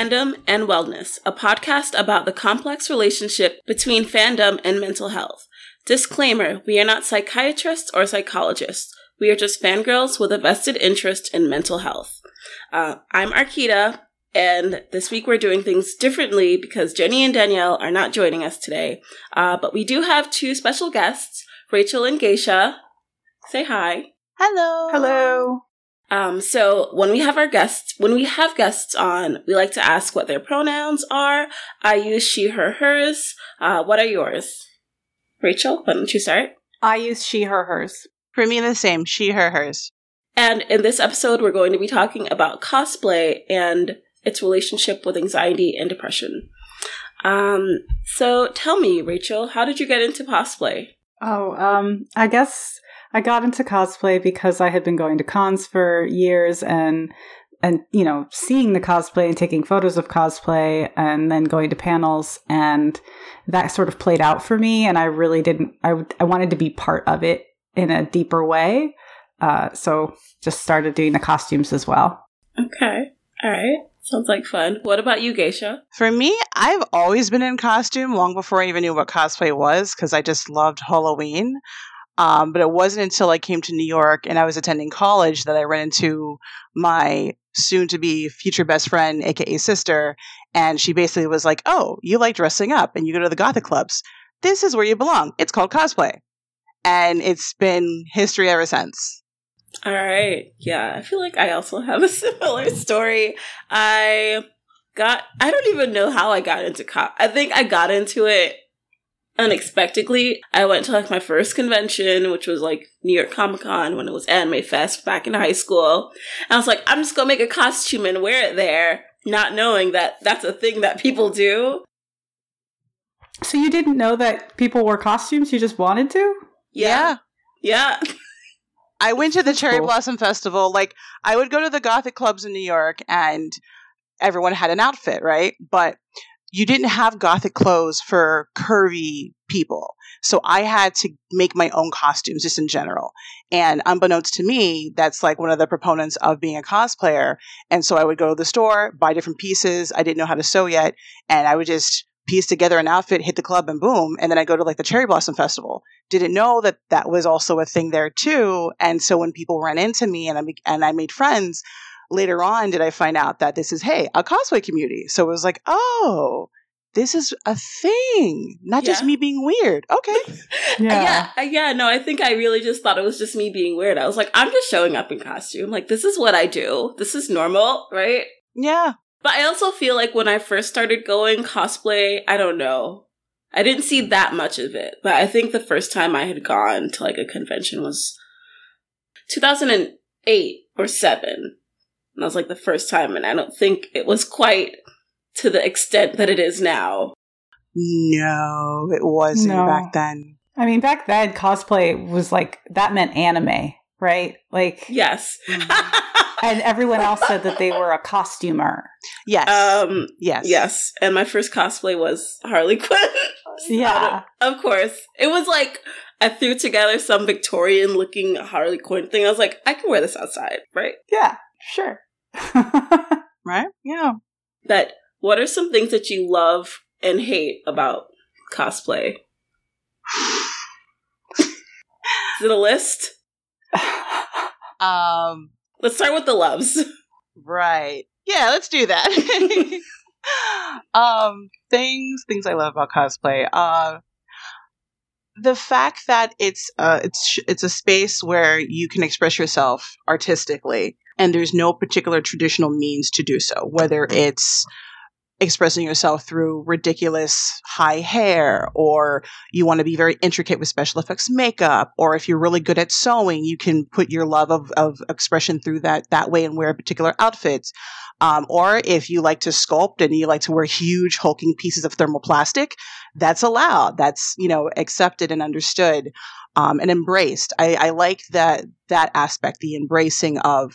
Welcome to Fandom and Wellness, a podcast about the complex relationship between fandom and mental health. Disclaimer we are not psychiatrists or psychologists. We are just fangirls with a vested interest in mental health. Uh, I'm Arkita, and this week we're doing things differently because Jenny and Danielle are not joining us today. Uh, but we do have two special guests, Rachel and Geisha. Say hi. Hello. Hello. Um, so when we have our guests, when we have guests on, we like to ask what their pronouns are. I use she, her, hers. Uh, what are yours? Rachel, why don't you start? I use she, her, hers. For me, the same. She, her, hers. And in this episode, we're going to be talking about cosplay and its relationship with anxiety and depression. Um, so tell me, Rachel, how did you get into cosplay? Oh, um, I guess I got into cosplay because I had been going to cons for years and and you know seeing the cosplay and taking photos of cosplay and then going to panels and that sort of played out for me and I really didn't I I wanted to be part of it in a deeper way. Uh, so just started doing the costumes as well. Okay. All right. Sounds like fun. What about you, Geisha? For me, I've always been in costume long before I even knew what cosplay was because I just loved Halloween. Um, but it wasn't until I came to New York and I was attending college that I ran into my soon to be future best friend, aka sister. And she basically was like, Oh, you like dressing up and you go to the Gothic clubs. This is where you belong. It's called cosplay. And it's been history ever since. All right. Yeah, I feel like I also have a similar story. I got I don't even know how I got into cop. I think I got into it unexpectedly. I went to like my first convention, which was like New York Comic Con when it was Anime Fest back in high school. And I was like, I'm just gonna make a costume and wear it there, not knowing that that's a thing that people do. So you didn't know that people wore costumes? You just wanted to? Yeah. Yeah. I went to the Cherry cool. Blossom Festival. Like, I would go to the Gothic clubs in New York and everyone had an outfit, right? But you didn't have gothic clothes for curvy people. So I had to make my own costumes just in general. And unbeknownst to me, that's like one of the proponents of being a cosplayer. And so I would go to the store, buy different pieces. I didn't know how to sew yet. And I would just piece together an outfit, hit the club and boom. And then I go to like the Cherry Blossom Festival. Didn't know that that was also a thing there too. And so when people ran into me and I, and I made friends, later on did I find out that this is, hey, a cosplay community. So it was like, oh, this is a thing, not yeah. just me being weird. Okay. yeah. yeah. Uh, yeah. No, I think I really just thought it was just me being weird. I was like, I'm just showing up in costume. Like, this is what I do. This is normal, right? Yeah. But I also feel like when I first started going cosplay, I don't know. I didn't see that much of it. But I think the first time I had gone to like a convention was 2008 or 7 and that was like the first time, and I don't think it was quite to the extent that it is now. No, it wasn't no. back then. I mean, back then, cosplay was like, that meant anime, right? Like, yes. and everyone else said that they were a costumer. Yes. Um, yes. Yes. And my first cosplay was Harley Quinn. yeah. of, of course. It was like, I threw together some Victorian looking Harley Quinn thing. I was like, I can wear this outside, right? Yeah, sure. right? Yeah. But what are some things that you love and hate about cosplay? Is it a list? Um let's start with the loves. Right. Yeah, let's do that. um things things I love about cosplay. Uh the fact that it's uh it's it's a space where you can express yourself artistically and there's no particular traditional means to do so, whether it's expressing yourself through ridiculous high hair, or you want to be very intricate with special effects makeup, or if you're really good at sewing, you can put your love of, of expression through that that way and wear a particular outfits. Um, or if you like to sculpt and you like to wear huge hulking pieces of thermoplastic, that's allowed. That's you know accepted and understood um, and embraced. I, I like that that aspect, the embracing of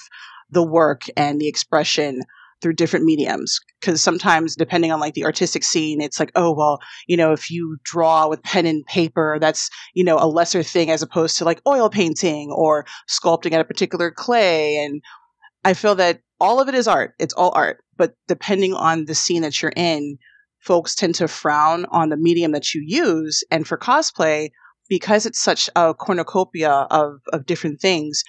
the work and the expression through different mediums because sometimes depending on like the artistic scene it's like oh well you know if you draw with pen and paper that's you know a lesser thing as opposed to like oil painting or sculpting at a particular clay. And i feel that all of it is art. It's all art. But depending on the scene that you're in, folks tend to frown on the medium that you use. And for cosplay, because it's such a cornucopia of, of different things,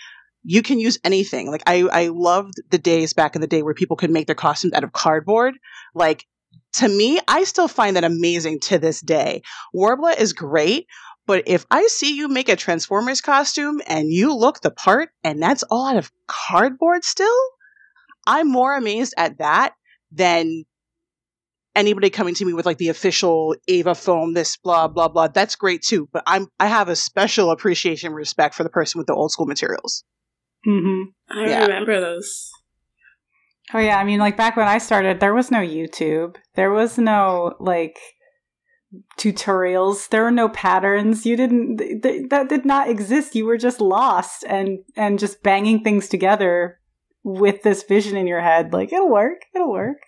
you can use anything. Like I, I loved the days back in the day where people could make their costumes out of cardboard. Like to me, I still find that amazing to this day. Worbla is great, but if I see you make a Transformers costume and you look the part and that's all out of cardboard still, I'm more amazed at that than anybody coming to me with like the official EVA foam, this blah blah blah. That's great too. But I'm I have a special appreciation and respect for the person with the old school materials. Mm-hmm. I Yeah. remember those. Oh yeah, I mean, like back when I started, there was no YouTube. There was no like tutorials. There were no patterns. You didn't. Th- th- that did not exist. You were just lost and and just banging things together with this vision in your head. Like it'll work. It'll work.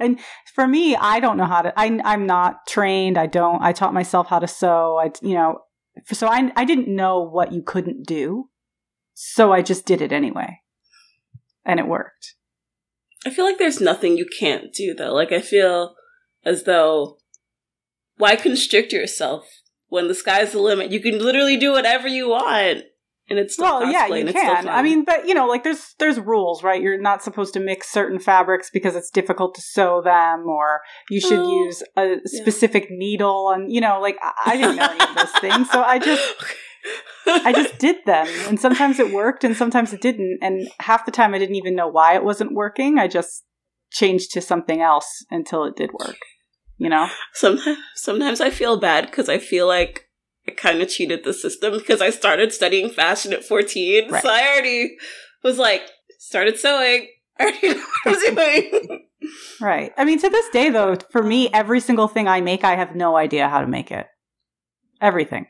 And for me, I don't know how to. I, I'm not trained. I don't. I taught myself how to sew. I, you know, so I I didn't know what you couldn't do, so I just did it anyway, and it worked. I feel like there's nothing you can't do though. Like I feel as though why constrict yourself when the sky's the limit? You can literally do whatever you want, and it's still well, yeah, you and it's still can. I mean, but you know, like there's there's rules, right? You're not supposed to mix certain fabrics because it's difficult to sew them, or you should Oh, use a specific needle, and you know, like I, I didn't know any of those things, so I just I just did them, and sometimes it worked, and sometimes it didn't, and half the time I didn't even know why it wasn't working. I just changed to something else until it did work. You know? sometimes sometimes I feel bad because I feel like I kind of cheated the system because I started studying fashion at 14, Right. so I already was like started sewing. I already know what I'm doing. Right. I mean, to this day, though, for me, every single thing I make, I have no idea how to make it. Everything.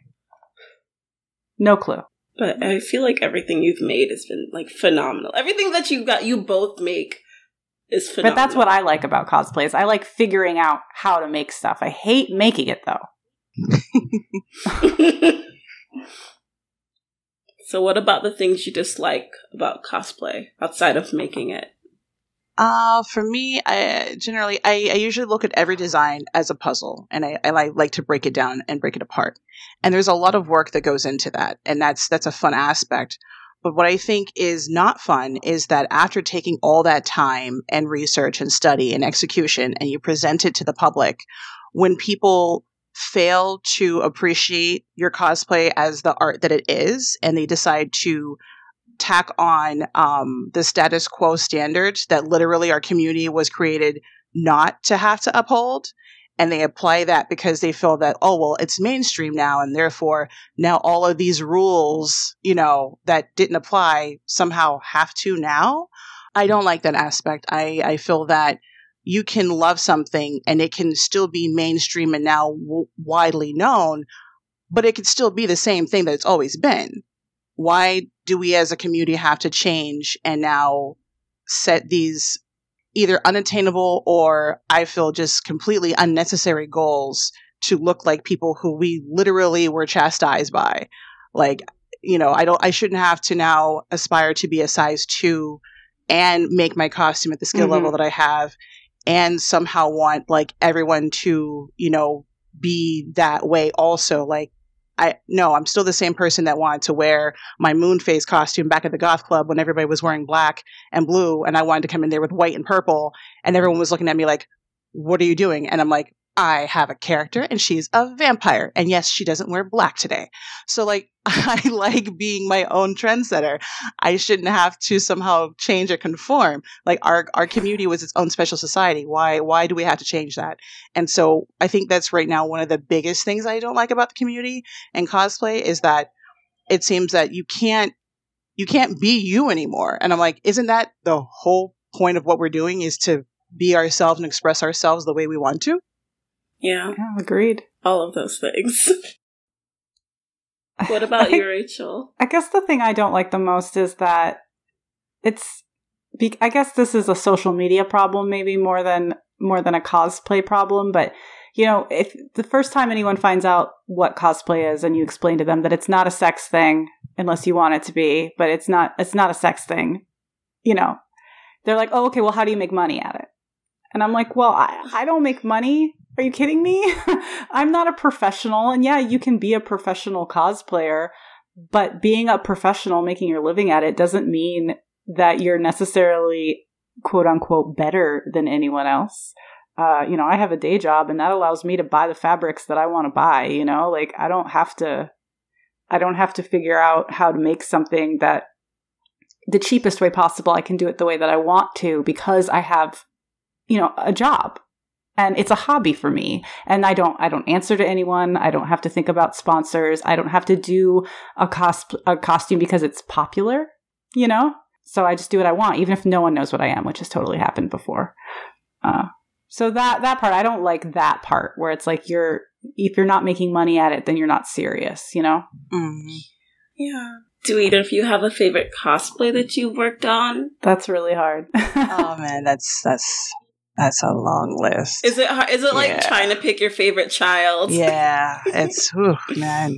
No clue. But I feel like everything you've made has been like phenomenal. Everything that you got, you both make is phenomenal. But that's what I like about cosplays. I like figuring out how to make stuff. I hate making it though. so, what about the things you dislike about cosplay outside of making it? Uh, for me, I generally I, I usually look at every design as a puzzle, and I, I like like to break it down and break it apart. And there's a lot of work that goes into that, and that's that's a fun aspect. But what I think is not fun is that after taking all that time and research and study and execution, and you present it to the public, when people fail to appreciate your cosplay as the art that it is, and they decide to tack on um, the status quo standards that literally our community was created not to have to uphold. And they apply that because they feel that, oh, well, it's mainstream now. And therefore, now all of these rules, you know, that didn't apply somehow have to now. I don't like that aspect. I, I feel that you can love something and it can still be mainstream and now w- widely known, but it could still be the same thing that it's always been why do we as a community have to change and now set these either unattainable or I feel just completely unnecessary goals to look like people who we literally were chastised by? Like, you know, I don't, I shouldn't have to now aspire to be a size two and make my costume at the skill Mhm. level that I have and somehow want like everyone to, you know, be that way also. Like, I no, I'm still the same person that wanted to wear my moon phase costume back at the goth club when everybody was wearing black and blue and I wanted to come in there with white and purple and everyone was looking at me like, "What are you doing?" And I'm like, "I have a character and she's a vampire. And yes, she doesn't wear black today." So like I like being my own trendsetter. I shouldn't have to somehow change or conform. Like our our community was its own special society. Why why do we have to change that? And so I think that's right now one of the biggest things I don't like about the community and cosplay is that it seems that you can't you can't be you anymore. And I'm like, isn't that the whole point of what we're doing is to be ourselves and express ourselves the way we want to? Yeah, Yeah, agreed. all of those things. what about think- you, Rachel? I guess the thing I don't like the most is that it's. Be- I guess this is a social media problem, maybe more than more than a cosplay problem. But you know, if the first time anyone finds out what cosplay is, and you explain to them that it's not a sex thing unless you want it to be, but it's not. It's not a sex thing. You know, they're like, oh, okay, well, how do you make money at it? And I'm like, well, I, I don't make money. Are you kidding me? I'm not a professional. And yeah, you can be a professional cosplayer, but being a professional, making your living at it doesn't mean that you're necessarily quote unquote better than anyone else. Uh, you know, I have a day job and that allows me to buy the fabrics that I want to buy, you know, like I don't have to, I don't have to figure out how to make something that the cheapest way possible. I can do it the way that I want to because I have, you know, a job and it's a hobby for me. And i don't i don't answer to anyone. I don't have to think about sponsors. I don't have to do a cost a costume because it's popular you know? So i just do what i want even if no one knows what i am which has totally happened before. Uh, so that that part i don't like that part where it's like you're if you're not making money at it then you're not serious you know? Mm-hmm. Yeah. Do either of you have a favorite cosplay that you've worked on? that's really hard. Oh man, that's that's that's a long list. Is it hard? Is it like Yeah. trying to pick your favorite child? yeah, it's whew, man.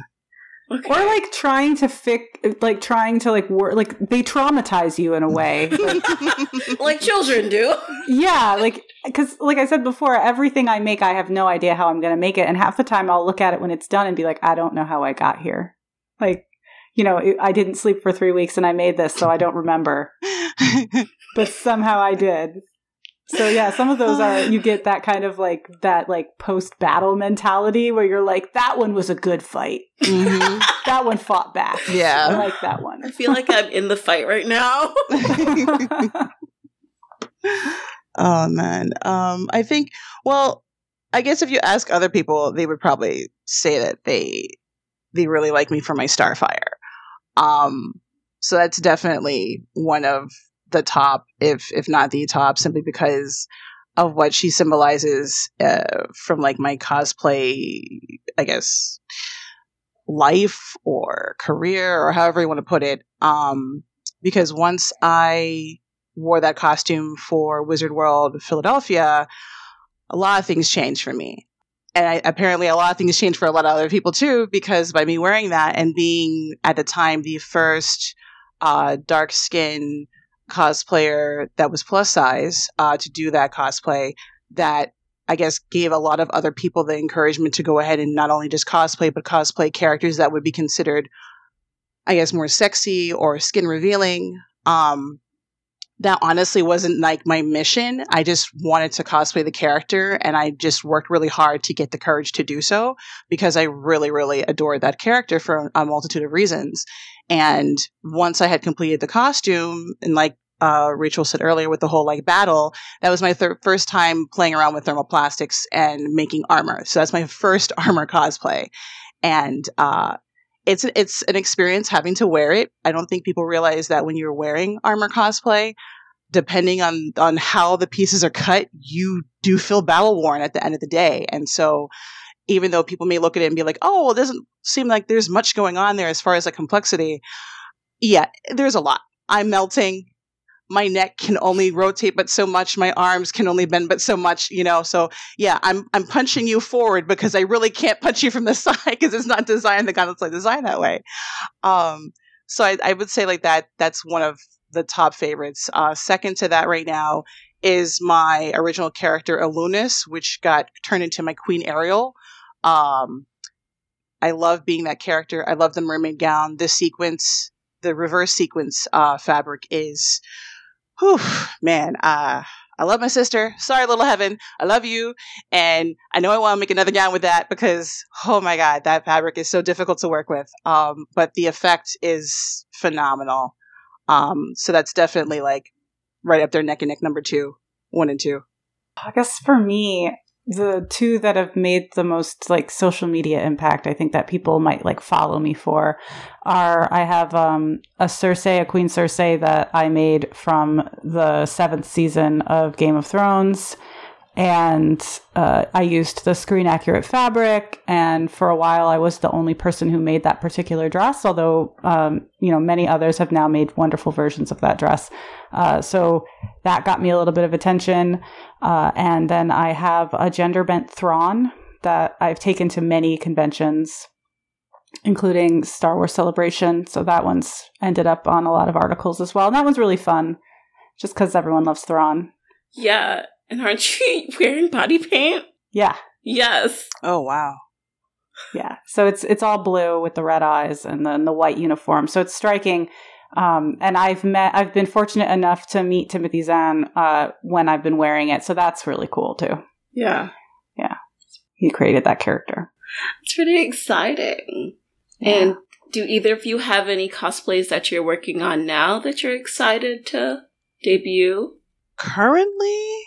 Okay. or like trying to fix like trying to like work like they traumatize you in a way like, like children do. yeah like because like i said before everything i make i have no idea how i'm going to make it and half the time i'll look at it when it's done and be like i don't know how i got here like you know i didn't sleep for three weeks and i made this so i don't remember but somehow i did so yeah some of those are you get that kind of like that like post battle mentality where you're like that one was a good fight Mhm. that one fought back Yeah, i Yeah. like that one I feel like I'm in the fight right now. oh man. Um, I think. Well, I guess if you ask other people, they would probably say that they they really like me for my Starfire. Um, so that's definitely one of the top, if if not the top, simply because of what she symbolizes uh, from like my cosplay, I guess, life or career or however you want to put it. Um, because once I wore that costume for Wizard World Philadelphia, a lot of things changed for me. And I, apparently, a lot of things changed for a lot of other people too, because by me wearing that and being at the time the first uh, dark skin cosplayer that was plus size uh, to do that cosplay, that I guess gave a lot of other people the encouragement to go ahead and not only just cosplay, but cosplay characters that would be considered, I guess, more sexy or skin revealing. Um, that honestly wasn't like my mission. I just wanted to cosplay the character and I just worked really hard to get the courage to do so because I really, really adored that character for a multitude of reasons. And once I had completed the costume and like, uh, Rachel said earlier with the whole like battle, that was my thir- first time playing around with thermoplastics and making armor. So that's my first armor cosplay. And, uh, it's it's an experience having to wear it. I don't think people realize that when you're wearing armor cosplay, depending on on how the pieces are cut, you do feel battle worn at the end of the day. And so, even though people may look at it and be like, "Oh, well, it doesn't seem like there's much going on there as far as the complexity," yeah, there's a lot. I'm melting. My neck can only rotate but so much. My arms can only bend but so much. You know, so yeah, I'm I'm punching you forward because I really can't punch you from the side because it's not designed the Godless designed that way. Um, so I, I would say like that. That's one of the top favorites. Uh, second to that right now is my original character Alunis, which got turned into my Queen Ariel. Um, I love being that character. I love the mermaid gown. This sequence, the reverse sequins uh, fabric is, whew, man. Uh, I love my sister. Sorry, little heaven. I love you. And I know I want to make another gown with that because, oh my God, that fabric is so difficult to work with. Um, but the effect is phenomenal. Um, so that's definitely like right up there, neck and neck number two, one and two. I guess for me, the two that have made the most like social media impact, I think that people might like follow me for are I have um, a Cersei, a Queen Cersei that I made from the seventh season of Game of Thrones. And uh, I used the screen accurate fabric. And for a while, I was the only person who made that particular dress, although, um, you know, many others have now made wonderful versions of that dress. Uh, so that got me a little bit of attention. Uh, and then I have a gender bent Thrawn that I've taken to many conventions, including Star Wars Celebration. So that one's ended up on a lot of articles as well. And that one's really fun. just because everyone loves Thrawn. Yeah, and aren't you wearing body paint? Yeah, Yes. Oh wow. yeah. So it's it's all blue with the red eyes and then the white uniform. So it's striking. Um, and I've met, I've been fortunate enough to meet Timothy Zahn uh, when I've been wearing it. So that's really cool too. Yeah. Yeah. He created that character. It's pretty exciting. And do either of you have any cosplays that you're working on now that you're excited to debut? Currently,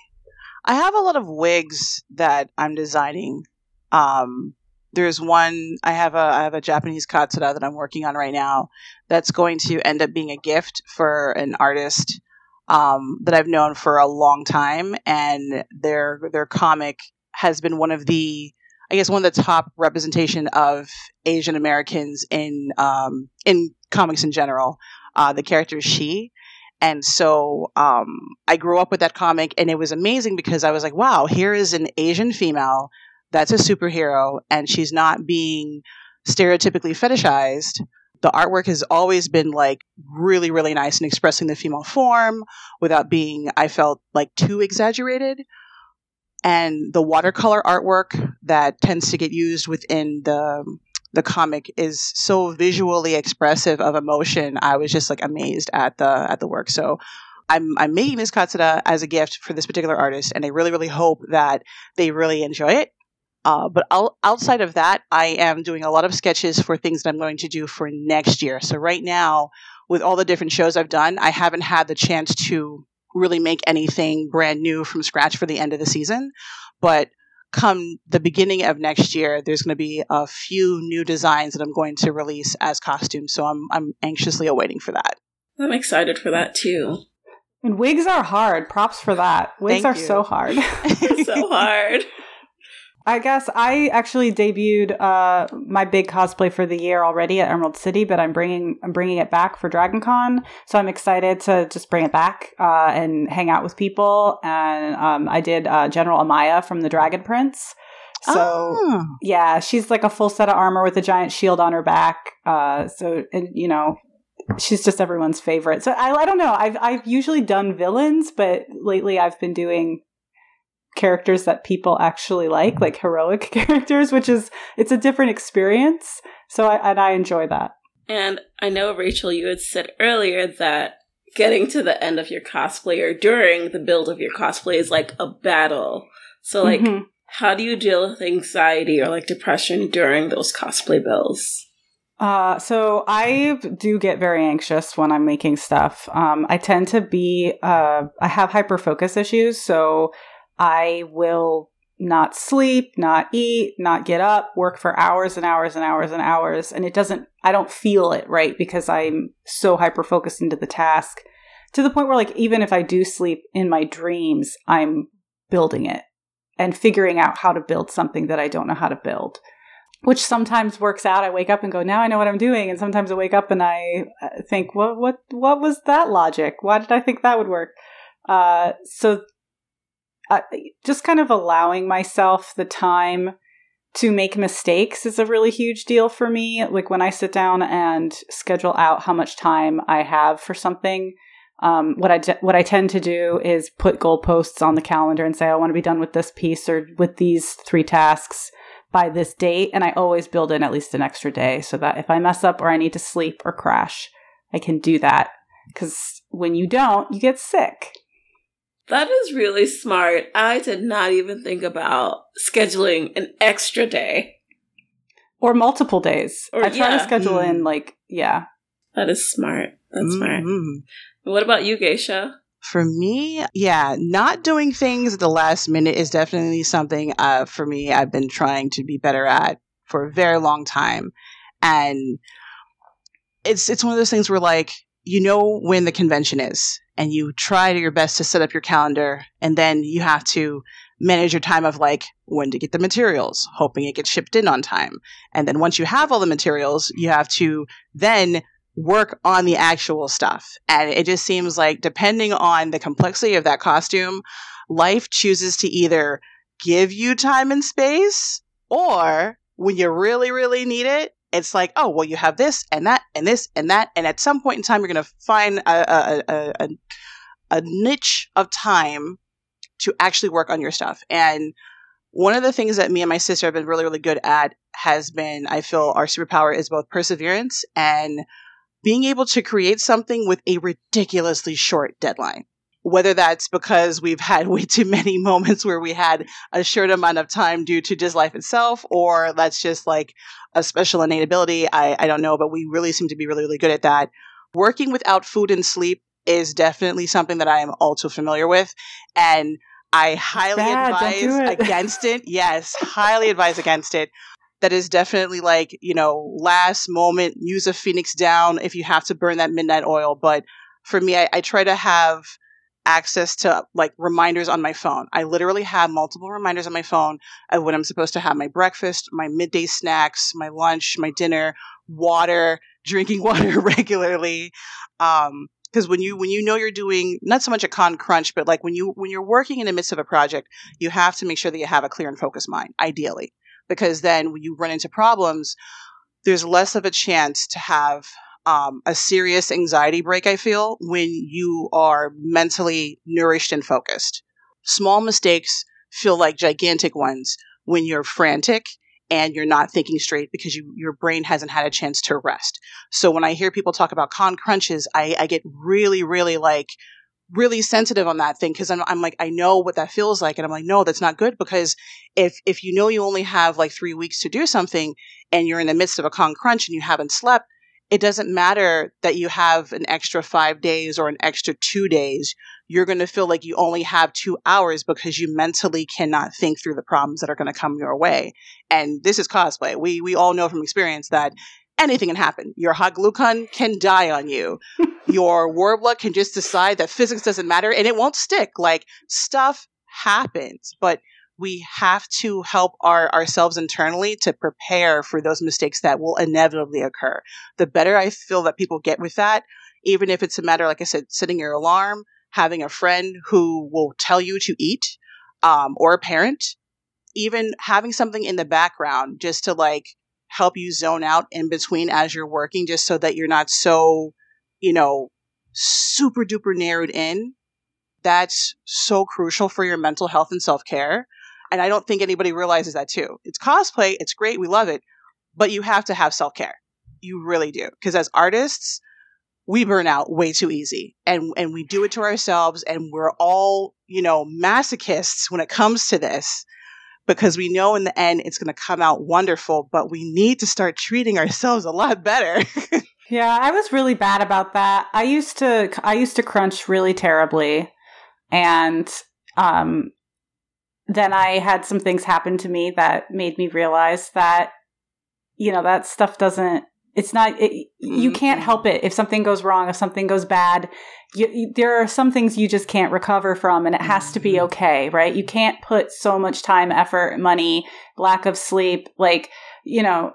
I have a lot of wigs that I'm designing. Um, there's one I have a I have a Japanese katsura that I'm working on right now that's going to end up being a gift for an artist um, that I've known for a long time, and their their comic has been one of the I guess one of the top representation of Asian Americans in um, in comics in general. Uh, the character is she, and so um, I grew up with that comic, and it was amazing because I was like, wow, here is an Asian female that's a superhero, and she's not being stereotypically fetishized. The artwork has always been like really, really nice in expressing the female form without being, I felt like too exaggerated. And the watercolor artwork that tends to get used within the the comic is so visually expressive of emotion. I was just like amazed at the at the work. So I'm I'm making this katsura as a gift for this particular artist, and I really really hope that they really enjoy it. Uh, but out, outside of that, I am doing a lot of sketches for things that I'm going to do for next year. So right now, with all the different shows I've done, I haven't had the chance to really make anything brand new from scratch for the end of the season. But come the beginning of next year, there's going to be a few new designs that I'm going to release as costumes. So I'm I'm anxiously awaiting for that. I'm excited for that too. And wigs are hard. Props for that. Wigs Thank are you. so hard. So hard. I guess I actually debuted uh, my big cosplay for the year already at Emerald City, but I'm bringing I'm bringing it back for Dragon Con, so I'm excited to just bring it back uh, and hang out with people. And um, I did uh, General Amaya from the Dragon Prince, so Oh. yeah, she's like a full set of armor with a giant shield on her back. Uh, so and you know, she's just everyone's favorite. So I, I don't know. I've I've usually done villains, but lately I've been doing characters that people actually like, like heroic characters, which is it's a different experience. So I and I enjoy that. And I know, Rachel, you had said earlier that getting to the end of your cosplay or during the build of your cosplay is like a battle. So, like, Mhm. how do you deal with anxiety or like depression during those cosplay builds? Uh, so I do get very anxious when I'm making stuff. Um, I tend to be, uh, I have hyper focus issues, so I will not sleep, not eat, not get up, work for hours and hours and hours and hours. And it doesn't, I don't feel it, right? Because I'm so hyper focused into the task to the point where, like, even if I do sleep in my dreams, I'm building it and figuring out how to build something that I don't know how to build which sometimes works out. I wake up and go, now I know what I'm doing, and sometimes I wake up and I uh, think, what what what was that logic? Why did I think that would work? Uh, so, just kind of allowing myself the time to make mistakes is a really huge deal for me. Like when I sit down and schedule out how much time I have for something. Um, what I d- what I tend to do is put goalposts on the calendar and say I want to be done with this piece or with these three tasks by this date and I always build in at least an extra day so that if I mess up or I need to sleep or crash, I can do that cuz when you don't, you get sick. That is really smart. I did not even think about scheduling an extra day. Or multiple days. Or- I try yeah. to schedule Mm. in like yeah. That is smart. That's smart. Mhm. What about you, Geisha? For me, yeah, not doing things at the last minute is definitely something uh, for me I've been trying to be better at for a very long time. And it's it's one of those things where like you know when the convention is and you try your best to set up your calendar and then you have to manage your time of like when to get the materials, hoping it gets shipped in on time. And then once you have all the materials, you have to then work on the actual stuff. And it just seems like, depending on the complexity of that costume, life chooses to either give you time and space, or when you really, really need it, it's like, oh, well, you have this and that and this and that. And at some point in time, you're going to find a, a, a, a, a niche of time to actually work on your stuff. And one of the things that me and my sister have been really, really good at has been, I feel our superpower is both perseverance and being able to create something with a ridiculously short deadline. Whether that's because we've had way too many moments where we had a short amount of time due to just life itself, or that's just like a special innate ability. I, I don't know, but we really seem to be really, really good at that. Working without food and sleep is definitely something that I am all too familiar with. And I highly advise it. against it. Yes, highly advise against it. That is definitely like, you know, last moment, use a phoenix down if you have to burn that midnight oil. But for me, I, I try to have access to like reminders on my phone. I literally have multiple reminders on my phone of when I'm supposed to have my breakfast, my midday snacks, my lunch, my dinner, water, drinking water regularly. Um, because when you when you know you're doing not so much a con crunch but like when you when you're working in the midst of a project you have to make sure that you have a clear and focused mind ideally because then when you run into problems there's less of a chance to have um, a serious anxiety break i feel when you are mentally nourished and focused small mistakes feel like gigantic ones when you're frantic and you're not thinking straight because you, your brain hasn't had a chance to rest. So when I hear people talk about con crunches, I, I get really, really like, really sensitive on that thing because I'm, I'm like, I know what that feels like. And I'm like, no, that's not good because if, if you know you only have like three weeks to do something and you're in the midst of a con crunch and you haven't slept, it doesn't matter that you have an extra five days or an extra two days you're going to feel like you only have two hours because you mentally cannot think through the problems that are going to come your way. And this is cosplay. We, we all know from experience that anything can happen. Your hot glue gun can die on you. your Worbla can just decide that physics doesn't matter and it won't stick. Like stuff happens, but we have to help our ourselves internally to prepare for those mistakes that will inevitably occur. The better I feel that people get with that, even if it's a matter, like I said, setting your alarm, having a friend who will tell you to eat, um, or a parent, even having something in the background just to like help you zone out in between as you're working, just so that you're not so, you know, super duper narrowed in. That's so crucial for your mental health and self care. And I don't think anybody realizes that too. It's cosplay, it's great, we love it, but you have to have self care. You really do. Because as artists, we burn out way too easy and and we do it to ourselves and we're all you know masochists when it comes to this because we know in the end it's going to come out wonderful but we need to start treating ourselves a lot better yeah i was really bad about that i used to i used to crunch really terribly and um then i had some things happen to me that made me realize that you know that stuff doesn't it's not it, you can't mm-hmm. help it if something goes wrong if something goes bad you, you, there are some things you just can't recover from and it has to be mm-hmm. okay right you can't put so much time effort money lack of sleep like you know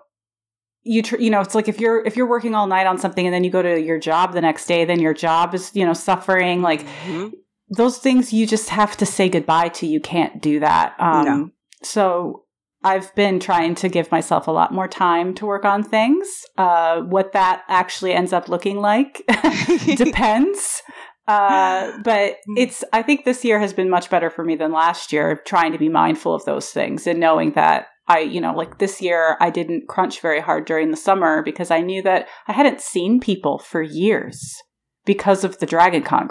you tr- you know it's like if you're if you're working all night on something and then you go to your job the next day then your job is you know suffering like mm-hmm. Those things you just have to say goodbye to you can't do that um no. so I've been trying to give myself a lot more time to work on things. Uh, what that actually ends up looking like depends. Uh, but mm. it's, I think this year has been much better for me than last year, trying to be mindful of those things and knowing that I, you know, like this year I didn't crunch very hard during the summer because I knew that I hadn't seen people for years because of the Dragon Con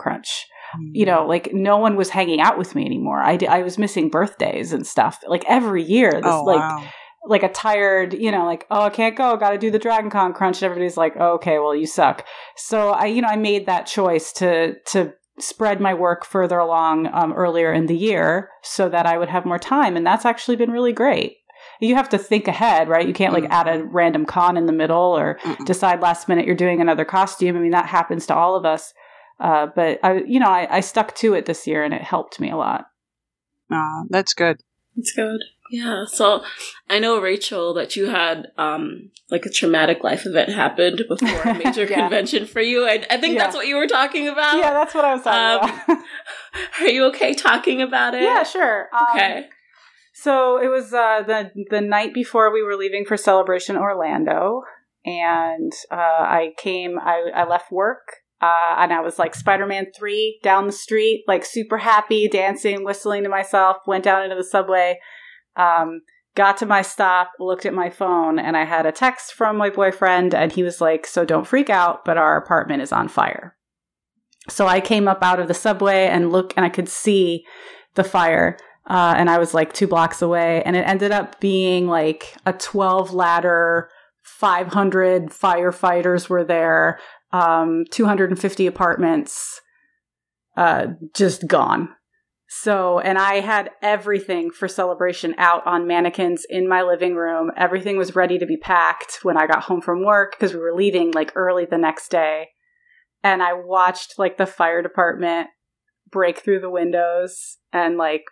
you know, like no one was hanging out with me anymore. I, I was missing birthdays and stuff like every year. This oh, like wow. like a tired, you know, like oh I can't go, got to do the Dragon Con crunch. And everybody's like, oh, okay, well you suck. So I, you know, I made that choice to to spread my work further along um, earlier in the year so that I would have more time, and that's actually been really great you have to think ahead, right? You can't like mm-hmm. add a random con in the middle or Mm-mm. decide last minute you're doing another costume. I mean, that happens to all of us. Uh, but I, you know, I, I stuck to it this year and it helped me a lot. Oh, that's good. That's good. Yeah. So I know Rachel that you had um like a traumatic life event happened before a major yeah. convention for you. I, I think yeah. that's what you were talking about. Yeah, that's what I was talking um, about. are you okay talking about it? Yeah, sure. Um, okay. So it was uh, the the night before we were leaving for Celebration Orlando, and uh, I came. I, I left work Uh, and I was like Spider Man 3 down the street, like super happy, dancing, whistling to myself. Went down into the subway, um, got to my stop, looked at my phone, and I had a text from my boyfriend, and he was like, So don't freak out, but our apartment is on fire. So I came up out of the subway and look, and I could see the fire. Uh, and I was like two blocks away, and it ended up being like a 12 ladder, 500 firefighters were there, um, 250 apartments, uh, just gone. So, and I had everything for celebration out on mannequins in my living room. Everything was ready to be packed when I got home from work because we were leaving like early the next day. And I watched like the fire department break through the windows and like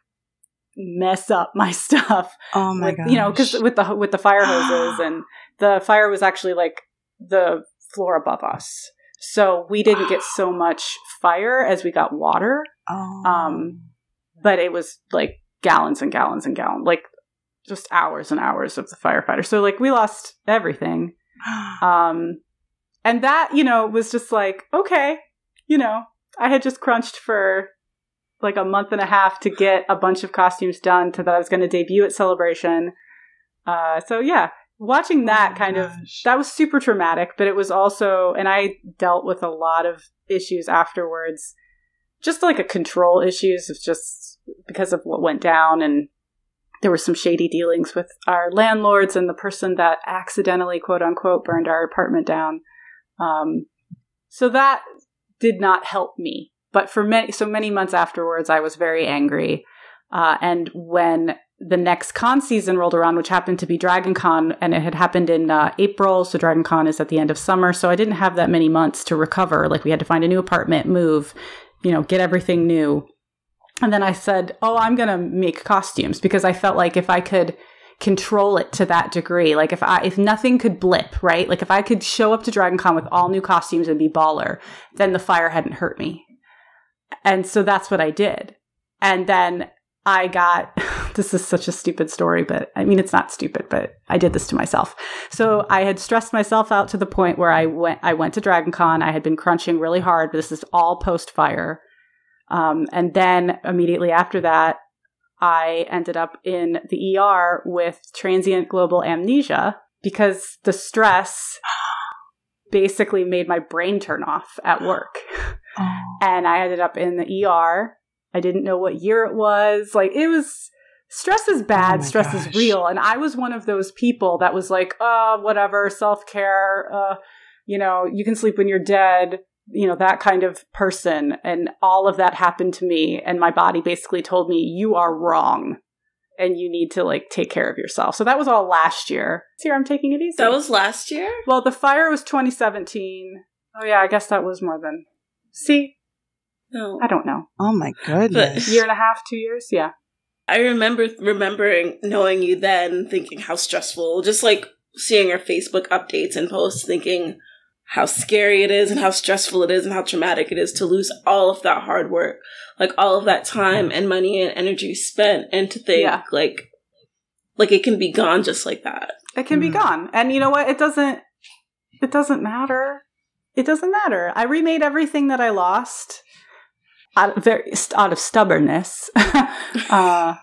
mess up my stuff. Oh my god! You know, because with the with the fire hoses and the fire was actually like the floor above us, so we didn't get so much fire as we got water. oh. Um, but it was like gallons and gallons and gallons, like just hours and hours of the firefighter. So like we lost everything. Um, and that, you know, was just like, okay, you know, I had just crunched for like a month and a half to get a bunch of costumes done to that I was going to debut at Celebration. Uh, so yeah, watching that Oh kind of, that was super traumatic, but it was also, and I dealt with a lot of issues afterwards, just like a control issues of just because of what went down and there were some shady dealings with our landlords and the person that accidentally quote unquote burned our apartment down. Um, so that did not help me but for many so many months afterwards i was very angry. Uh, and when the next con season rolled around which happened to be dragon con and it had happened in uh, april so dragon con is at the end of summer so i didn't have that many months to recover like we had to find a new apartment move you know get everything new and then I said, "Oh, I'm going to make costumes because I felt like if I could control it to that degree, like if I if nothing could blip, right? Like if I could show up to Dragon Con with all new costumes and be baller, then the fire hadn't hurt me." And so that's what I did. And then I got this is such a stupid story, but I mean it's not stupid, but I did this to myself. So I had stressed myself out to the point where I went I went to Dragon Con. I had been crunching really hard. This is all post fire. Um, and then immediately after that, I ended up in the ER with transient global amnesia because the stress basically made my brain turn off at work. Oh. And I ended up in the ER. I didn't know what year it was. Like, it was stress is bad, Oh stress gosh. is real. And I was one of those people that was like, oh, whatever, self care, uh, you know, you can sleep when you're dead you know, that kind of person. And all of that happened to me. And my body basically told me, you are wrong and you need to like take care of yourself. So that was all last year. This year I'm taking it easy. That was last year? well, the fire was 2017. Oh, yeah, I guess that was more than. See, No. I don't know. Oh my goodness. Year and a half, two years? Yeah. I remember remembering knowing you then, thinking how stressful, just like seeing your Facebook updates and posts, thinking how scary it is and how stressful it is and how traumatic it is to lose all of that hard work, like all of that time and money and energy spent, and to think Yeah. like, like it can be gone just like that. It can be Mhm. gone. And you know what? It doesn't it doesn't matter. It doesn't matter. I remade everything that I lost out of, very, out of stubbornness. uh,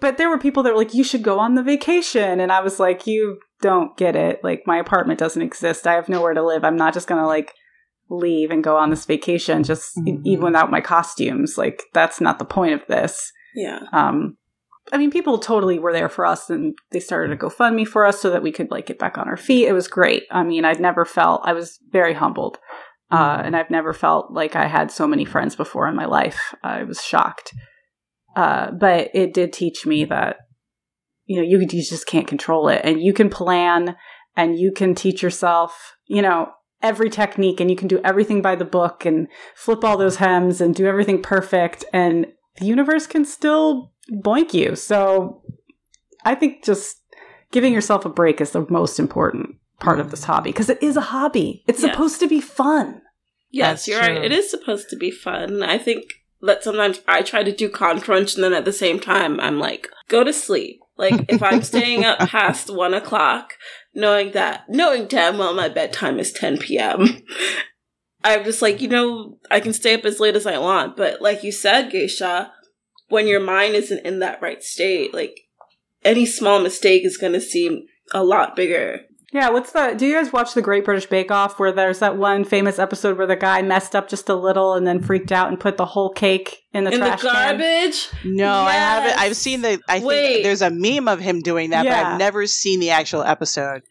but there were people that were like, you should go on the vacation. And I was like, you don't get it. Like, my apartment doesn't exist. I have nowhere to live. I'm not just going to like leave and go on this vacation just Mhm. even without my costumes. Like, that's not the point of this. Yeah. Um, I mean, people totally were there for us, and they started a GoFundMe for us so that we could like get back on our feet. It was great. I mean, I'd never felt I was very humbled, uh, and I've never felt like I had so many friends before in my life. I was shocked, uh, but it did teach me that you know you you just can't control it, and you can plan, and you can teach yourself, you know. Every technique, and you can do everything by the book, and flip all those hems, and do everything perfect, and the universe can still boink you. So I think just giving yourself a break is the most important part of this hobby because it is a hobby. It's Yes. supposed to be fun. Yes, That's you're true. right. It is supposed to be fun. I think that sometimes I try to do con crunch and then at the same time I'm like, go to sleep. Like if I'm staying up past one o'clock, knowing that knowing damn well my bedtime is ten PM. I'm just like, you know, I can stay up as late as I want, but like you said, Geisha, when your mind isn't in that right state, like any small mistake is going to seem a lot bigger. Yeah, what's the? Do you guys watch the Great British Bake Off where there's that one famous episode where the guy messed up just a little and then freaked out and put the whole cake in the In the trash can? garbage? No, I haven't. I've seen the. I Wait. think there's a meme of him doing that, but I've never seen the actual episode.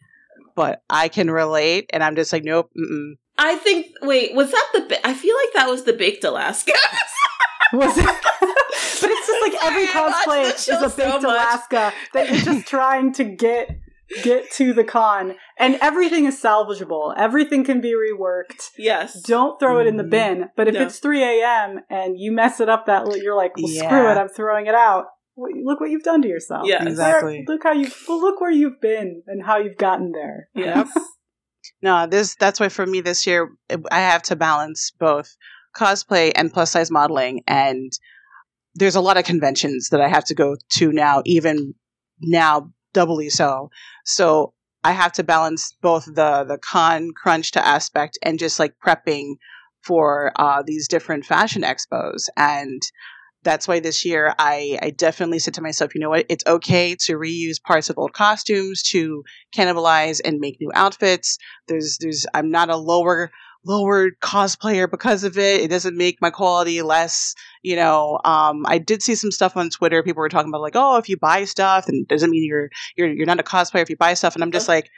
But I can relate, and I'm just like, nope. Mm-mm. I think, wait, was that the, ba- I feel like that was the Baked Alaska. Was it? but it's just like every Sorry, I cosplay is a baked much. Alaska that you're just trying to get get to the con, and everything is salvageable. Everything can be reworked. yes. Don't throw it in the Mhm. bin. But if No. it's 3 a.m. and you mess it up, that you're like, well, screw it, I'm throwing it out. Look what you've done to yourself. Yeah, exactly. Look how you well, look where you've been and how you've gotten there. Yes. No, this. That's why for me this year, I have to balance both cosplay and plus size modeling, and there's a lot of conventions that I have to go to now, even now doubly so. So I have to balance both the the con crunch to aspect and just like prepping for uh, these different fashion expos and that's why this year I, I definitely said to myself, you know what, it's okay to reuse parts of old costumes to cannibalize and make new outfits. There's there's I'm not a lower lower cosplayer because of it. It doesn't make my quality less, you know. Um I did see some stuff on Twitter. People were talking about like, oh, if you buy stuff and doesn't mean you're you're you're not a cosplayer if you buy stuff. And I'm just like,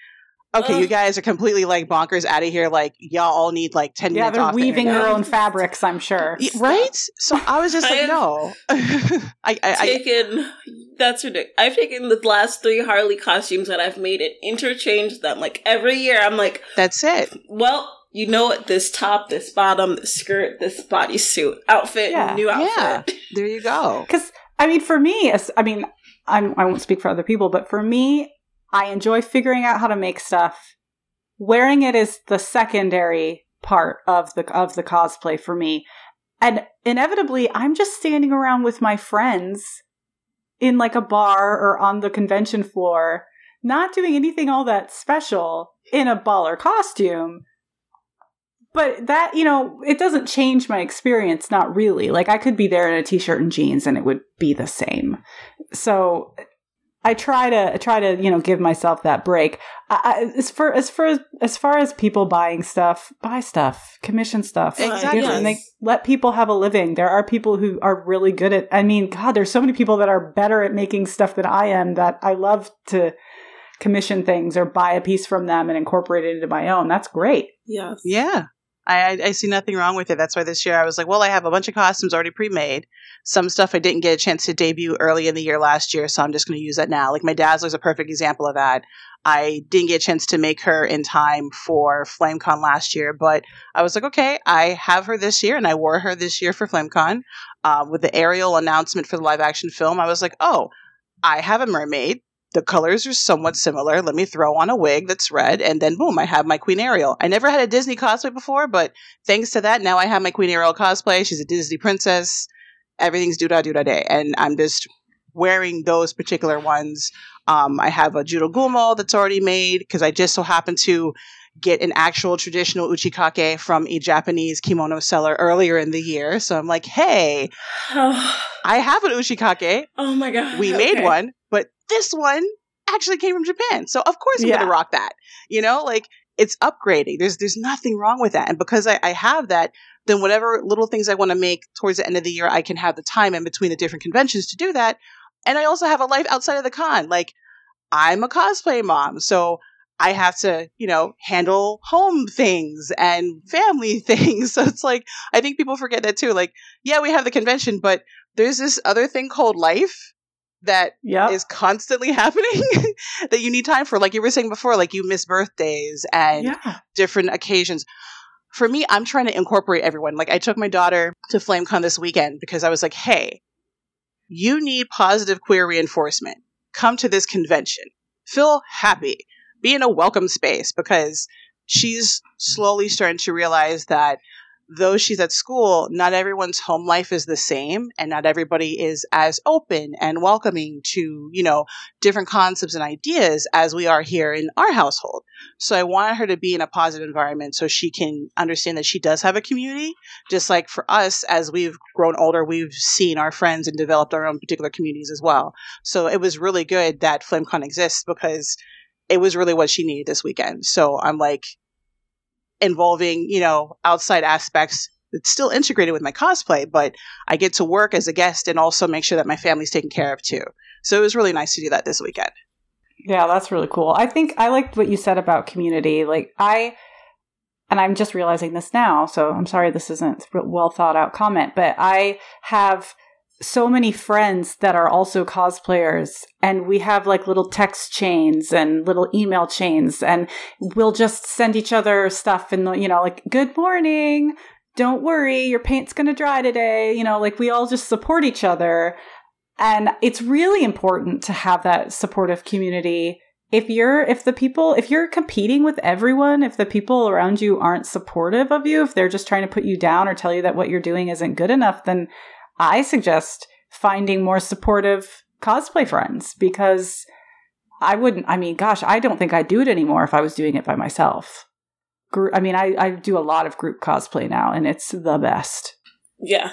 okay, you guys are completely like bonkers out of here. Like y'all all need like ten Yeah, minutes they're off weaving internet. their own fabrics, I'm sure. Y- right? So I was just I like, no. I, I, I, taken that's ridiculous. I've taken the last three Harley costumes that I've made and interchanged them. Like every year, I'm like, that's it. well, you know what? This top, this bottom, this skirt, this bodysuit, outfit, Yeah. new outfit. There you go. Because I mean, for me, I mean, I'm, I won't speak for other people, but for me, I enjoy figuring out how to make stuff. Wearing it is the secondary part of the of the cosplay for me, and inevitably, I'm just standing around with my friends in like a bar or on the convention floor, not doing anything all that special in a baller costume. But that, you know, it doesn't change my experience, not really. Like, I could be there in a t shirt and jeans and it would be the same. So I try to I try to you know give myself that break. I, I, as for as for as far as people buying stuff, buy stuff, commission stuff, Exactly. and they let people have a living. There are people who are really good at. I mean, God, there's so many people that are better at making stuff than I am. That I love to commission things or buy a piece from them and incorporate it into my own. That's great. Yes. Yeah. I, I, see nothing wrong with it. That's why this year I was like, well, I have a bunch of costumes already pre-made. Some stuff I didn't get a chance to debut early in the year last year, so I'm just going to use that now. Like my Dazzler's a perfect example of that. I didn't get a chance to make her in time for FlameCon last year, but I was like, okay, I have her this year, and I wore her this year for FlameCon. Uh, with the Ariel announcement for the live action film, I was like, oh, I have a mermaid. The colors are somewhat similar. Let me throw on a wig that's red, and then boom, I have my Queen Ariel. I never had a Disney cosplay before, but thanks to that, now I have my Queen Ariel cosplay. She's a Disney princess. Everything's doo da doo da day, and I'm just wearing those particular ones. Um, I have a Jorogumo that's already made because I just so happen to get an actual traditional uchikake from a Japanese kimono seller earlier in the year. So I'm like, hey, Oh, I have an uchikake. oh my god. We made one, this one actually came from Japan. So of course I'm Yeah. gonna rock that. You know, like it's upgrading. There's there's nothing wrong with that. And because I, I have that, then whatever little things I want to make towards the end of the year, I can have the time in between the different conventions to do that. And I also have a life outside of the con. Like I'm a cosplay mom, so I have to, you know, handle home things and family things. So it's like I think people forget that too. Like, yeah, we have the convention, but there's this other thing called life that Yep. is constantly happening that you need time for. Like you were saying before, like you miss birthdays and yeah. different occasions. For me, I'm trying to incorporate everyone. Like I took my daughter to FlameCon this weekend because I was like, hey, you need positive queer reinforcement. Come to this convention. Feel happy. Be in a welcome space because she's slowly starting to realize that though she's at school, not everyone's home life is the same and not everybody is as open and welcoming to, you know, different concepts and ideas as we are here in our household. So I wanted her to be in a positive environment so she can understand that she does have a community. Just like for us, as we've grown older, we've seen our friends and developed our own particular communities as well. So it was really good that FlameCon exists because it was really what she needed this weekend. So I'm like, involving, you know, outside aspects. It's still integrated with my cosplay, but I get to work as a guest and also make sure that my family's taken care of too. So it was really nice to do that this weekend. Yeah, that's really cool. I think I liked what you said about community. Like I and I'm just realizing this now, so I'm sorry this isn't well thought out comment, but I have so many friends that are also cosplayers and we have like little text chains and little email chains and we'll just send each other stuff and you know like good morning. Don't worry. Your paint's going to dry today. You know like we all just support each other. And it's really important to have that supportive community. If you're if the people if you're competing with everyone if the people around you aren't supportive of you if they're just trying to put you down or tell you that what you're doing isn't good enough then I suggest finding more supportive cosplay friends because I wouldn't, I mean, gosh, I don't think I'd do it anymore if I was doing it by myself. I mean, I, I do a lot of group cosplay now and it's the best. Yeah.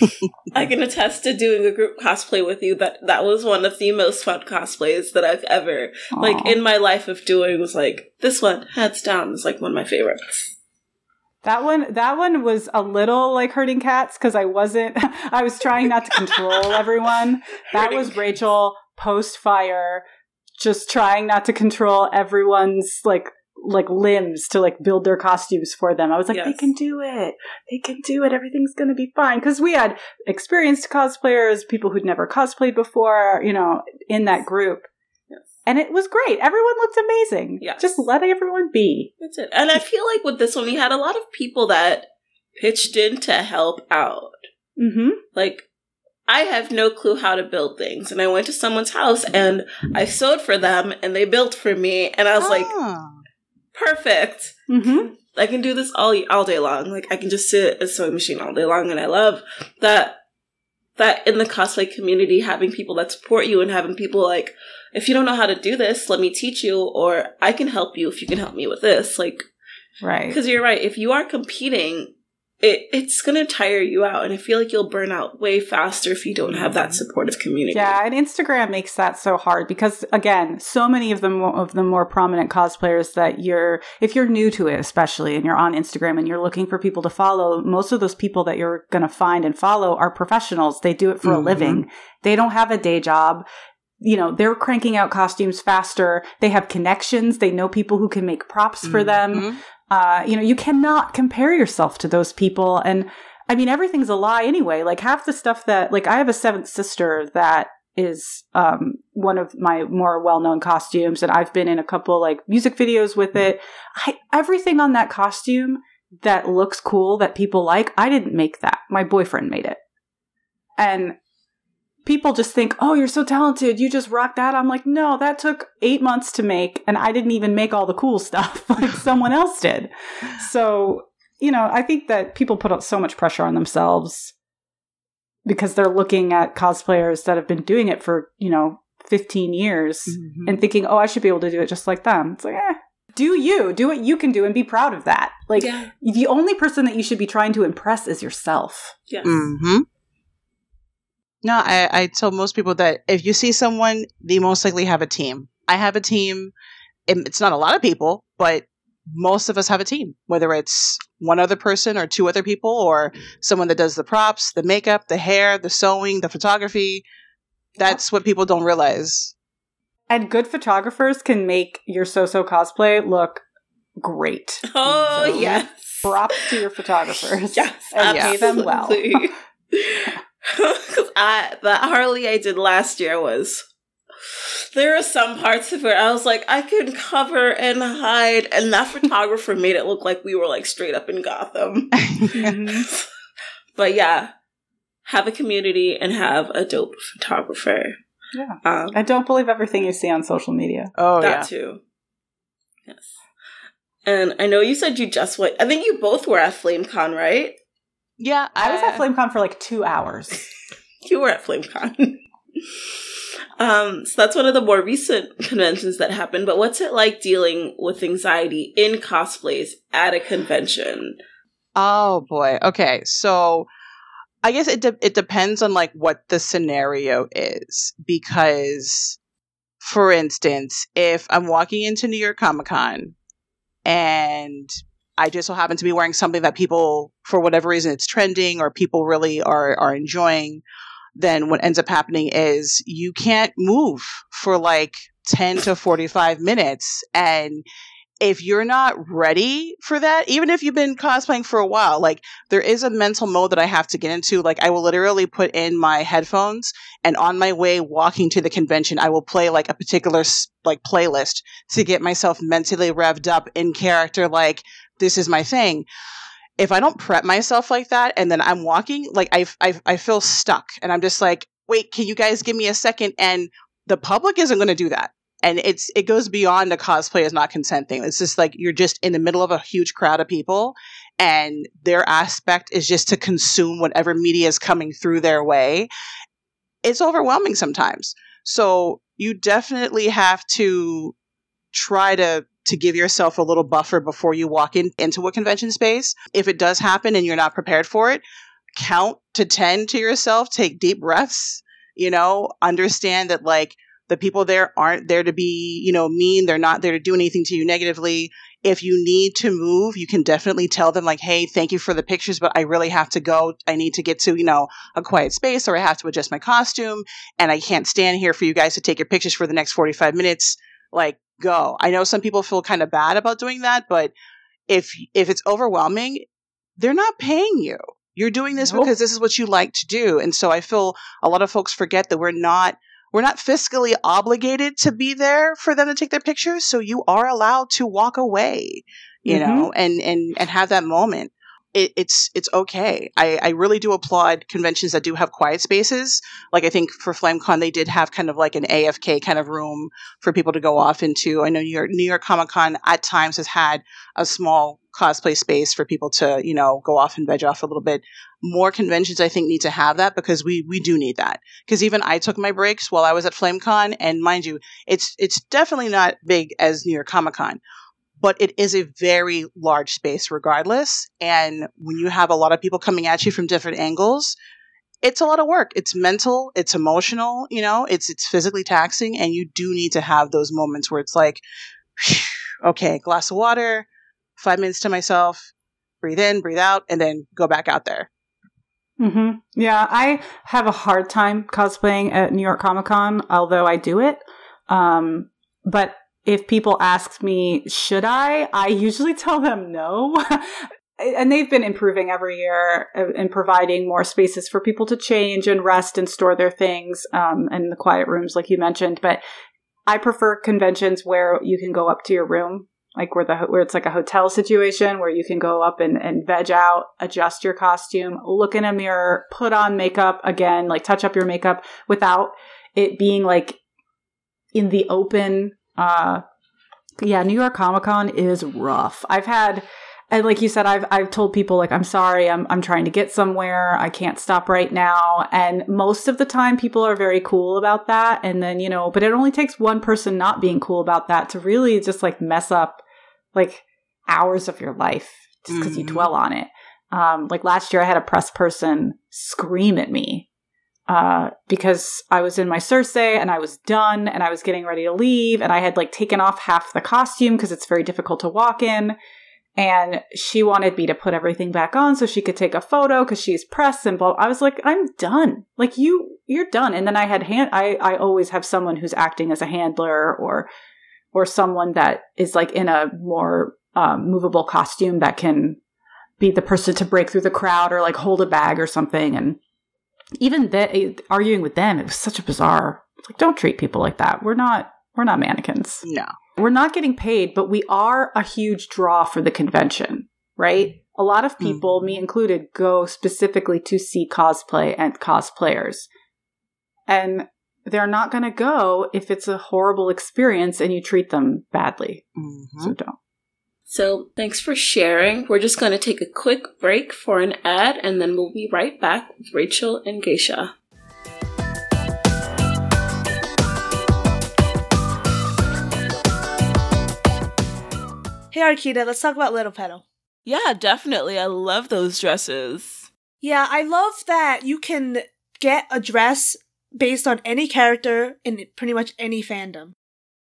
I can attest to doing a group cosplay with you. That that was one of the most fun cosplays that I've ever Aww. like in my life of doing. Was like this one, heads down, is like one of my favorites. That one, that one was a little like hurting cats because I wasn't. I was trying not to control everyone. That was Rachel post fire, just trying not to control everyone's like like limbs to like build their costumes for them. I was like, yes. they can do it. They can do it. Everything's going to be fine. Cause we had experienced cosplayers, people who'd never cosplayed before, you know, in that group and it was great. Everyone looked amazing. Yeah, just let everyone be. That's it. And I feel like with this one, we had a lot of people that pitched in to help out. Mm-hmm. Like, I have no clue how to build things, and I went to someone's house and I sewed for them, and they built for me, and I was oh. like, ah. perfect. Mm-hmm. I can do this all all day long. Like, I can just sit at a sewing machine all day long, and I love that. That in the cosplay community, having people that support you and having people like if you don't know how to do this, let me teach you, or I can help you if you can help me with this. Like, right. Because you're right. If you are competing, it, it's going to tire you out. And I feel like you'll burn out way faster if you don't have that supportive community. Yeah. And Instagram makes that so hard because, again, so many of the, more, of the more prominent cosplayers that you're, if you're new to it, especially, and you're on Instagram and you're looking for people to follow, most of those people that you're going to find and follow are professionals. They do it for mm-hmm. a living. They don't have a day job you know, they're cranking out costumes faster. They have connections. They know people who can make props for mm-hmm. them. Uh, you know, you cannot compare yourself to those people. And I mean, everything's a lie anyway. Like half the stuff that, like, I have a seventh sister that is um, one of my more well-known costumes, and I've been in a couple like music videos with it. I, everything on that costume that looks cool that people like, I didn't make that. My boyfriend made it. And people just think, oh, you're so talented. You just rock that. I'm like, no, that took eight months to make. And I didn't even make all the cool stuff like someone else did. So, you know, I think that people put so much pressure on themselves because they're looking at cosplayers that have been doing it for, you know, 15 years mm-hmm. and thinking, oh, I should be able to do it just like them. It's like, eh, do you do what you can do and be proud of that. Like, yeah. the only person that you should be trying to impress is yourself. Yes. Mm-hmm. No, I, I tell most people that if you see someone, they most likely have a team. I have a team. It's not a lot of people, but most of us have a team, whether it's one other person or two other people or someone that does the props, the makeup, the hair, the sewing, the photography. That's what people don't realize. And good photographers can make your so-so cosplay look great. Oh, so yes. Props to your photographers. Yes, and pay them well. Because I the Harley I did last year was there are some parts of it I was like, I can cover and hide, and that photographer made it look like we were like straight up in Gotham. but yeah, have a community and have a dope photographer. Yeah, um, I don't believe everything you see on social media. Oh, that yeah. too. Yes. And I know you said you just went. I think you both were at FlameCon, right? Yeah, I was at FlameCon for like two hours. you were at FlameCon. um, so that's one of the more recent conventions that happened. But what's it like dealing with anxiety in cosplays at a convention? Oh boy. Okay, so I guess it de- it depends on like what the scenario is because for instance, if I'm walking into New York Comic Con and I just so happen to be wearing something that people, for whatever reason, it's trending or people really are are enjoying, then what ends up happening is you can't move for like 10 to 45 minutes and if you're not ready for that, even if you've been cosplaying for a while, like there is a mental mode that I have to get into. Like I will literally put in my headphones and on my way walking to the convention, I will play like a particular like playlist to get myself mentally revved up in character. Like this is my thing. If I don't prep myself like that and then I'm walking, like I, I, I feel stuck and I'm just like, wait, can you guys give me a second? And the public isn't going to do that and it's it goes beyond a cosplay is not consent thing. It's just like you're just in the middle of a huge crowd of people, and their aspect is just to consume whatever media is coming through their way. It's overwhelming sometimes. So you definitely have to try to to give yourself a little buffer before you walk in into a convention space. If it does happen and you're not prepared for it, count to 10 to yourself, take deep breaths, you know, understand that like the people there aren't there to be, you know, mean. They're not there to do anything to you negatively. If you need to move, you can definitely tell them like, "Hey, thank you for the pictures, but I really have to go. I need to get to, you know, a quiet space or I have to adjust my costume and I can't stand here for you guys to take your pictures for the next 45 minutes." Like, go. I know some people feel kind of bad about doing that, but if if it's overwhelming, they're not paying you. You're doing this nope. because this is what you like to do. And so I feel a lot of folks forget that we're not we're not fiscally obligated to be there for them to take their pictures, so you are allowed to walk away, you mm-hmm. know, and and and have that moment. It, it's it's okay. I, I really do applaud conventions that do have quiet spaces. Like I think for FlameCon they did have kind of like an AFK kind of room for people to go off into. I know New York New York Comic Con at times has had a small cosplay space for people to, you know, go off and veg off a little bit. More conventions, I think, need to have that because we we do need that. Because even I took my breaks while I was at FlameCon, and mind you, it's it's definitely not big as New York Comic Con, but it is a very large space regardless. And when you have a lot of people coming at you from different angles, it's a lot of work. It's mental, it's emotional, you know, it's it's physically taxing, and you do need to have those moments where it's like, okay, glass of water, five minutes to myself, breathe in, breathe out, and then go back out there. Mm-hmm. Yeah, I have a hard time cosplaying at New York Comic Con, although I do it. Um, but if people ask me, should I? I usually tell them no. and they've been improving every year and providing more spaces for people to change and rest and store their things um, in the quiet rooms, like you mentioned. But I prefer conventions where you can go up to your room like where the where it's like a hotel situation where you can go up and, and veg out, adjust your costume, look in a mirror, put on makeup again, like touch up your makeup without it being like in the open. Uh, yeah, New York Comic Con is rough. I've had and like you said, I've I've told people like I'm sorry, I'm I'm trying to get somewhere. I can't stop right now. And most of the time people are very cool about that. And then, you know, but it only takes one person not being cool about that to really just like mess up like hours of your life just because mm-hmm. you dwell on it. Um, like last year I had a press person scream at me uh, because I was in my Cersei and I was done and I was getting ready to leave and I had like taken off half the costume because it's very difficult to walk in and she wanted me to put everything back on so she could take a photo because she's press and blah. I was like, I'm done. Like you, you're done. And then I had hand. I I always have someone who's acting as a handler or or someone that is like in a more um, movable costume that can be the person to break through the crowd or like hold a bag or something. And even that arguing with them, it was such a bizarre. Like, don't treat people like that. We're not. We're not mannequins. No. We're not getting paid, but we are a huge draw for the convention, right? A lot of people, mm. me included, go specifically to see cosplay and cosplayers. And they're not going to go if it's a horrible experience and you treat them badly. Mm-hmm. So don't. So thanks for sharing. We're just going to take a quick break for an ad and then we'll be right back with Rachel and Geisha. Hey Arkita, let's talk about Little Petal. Yeah, definitely. I love those dresses. Yeah, I love that you can get a dress based on any character in pretty much any fandom.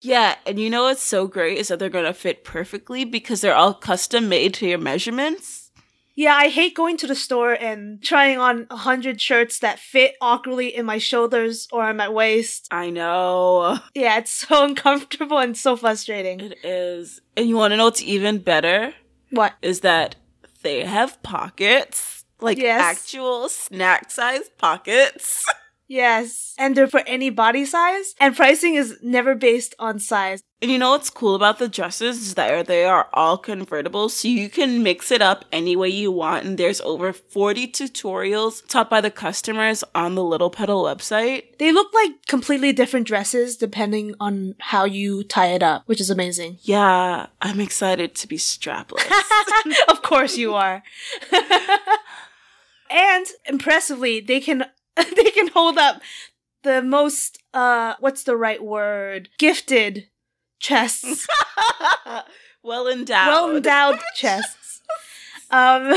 Yeah, and you know what's so great is that they're gonna fit perfectly because they're all custom made to your measurements. Yeah, I hate going to the store and trying on a hundred shirts that fit awkwardly in my shoulders or on my waist. I know. Yeah, it's so uncomfortable and so frustrating. It is. And you wanna know what's even better? What? Is that they have pockets. Like Yes. actual snack sized pockets. Yes. And they're for any body size, and pricing is never based on size. And you know what's cool about the dresses is that they are all convertible, so you can mix it up any way you want. And there's over 40 tutorials taught by the customers on the Little Petal website. They look like completely different dresses depending on how you tie it up, which is amazing. Yeah, I'm excited to be strapless. of course you are. and impressively, they can they can hold up the most uh what's the right word? Gifted chests. well endowed. well endowed chests. Um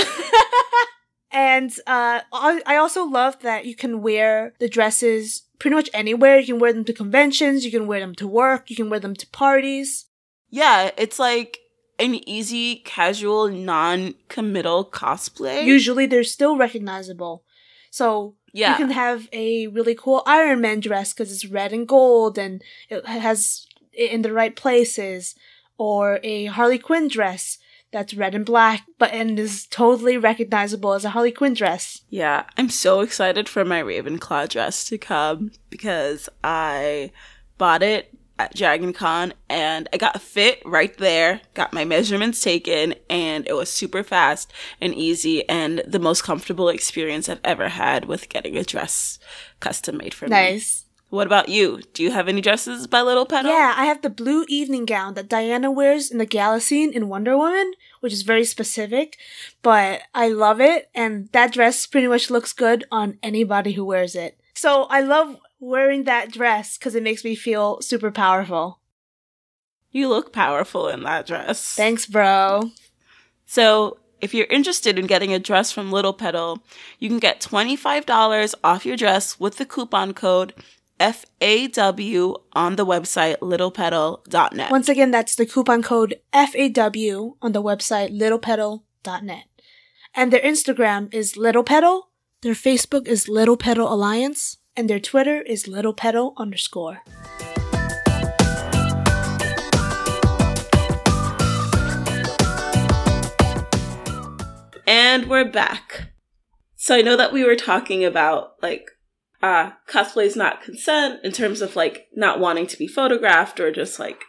and uh I I also love that you can wear the dresses pretty much anywhere. You can wear them to conventions, you can wear them to work, you can wear them to parties. Yeah, it's like an easy, casual, non-committal cosplay. Usually they're still recognizable. So yeah. you can have a really cool Iron Man dress because it's red and gold and it has it in the right places, or a Harley Quinn dress that's red and black, but and is totally recognizable as a Harley Quinn dress. Yeah, I'm so excited for my Ravenclaw dress to come because I bought it at Dragon Con and I got a fit right there, got my measurements taken, and it was super fast and easy and the most comfortable experience I've ever had with getting a dress custom made for me. Nice. What about you? Do you have any dresses by Little Petal? Yeah, I have the blue evening gown that Diana wears in the gala scene in Wonder Woman, which is very specific, but I love it, and that dress pretty much looks good on anybody who wears it. So I love wearing that dress because it makes me feel super powerful. You look powerful in that dress. Thanks, bro. So, if you're interested in getting a dress from Little Petal, you can get $25 off your dress with the coupon code FAW on the website littlepetal.net. Once again, that's the coupon code FAW on the website littlepetal.net. And their Instagram is Little Petal, their Facebook is Little Petal Alliance, and their Twitter is Little Petal underscore. And we're back. So I know that we were talking about like uh cosplay is not consent in terms of like not wanting to be photographed or just like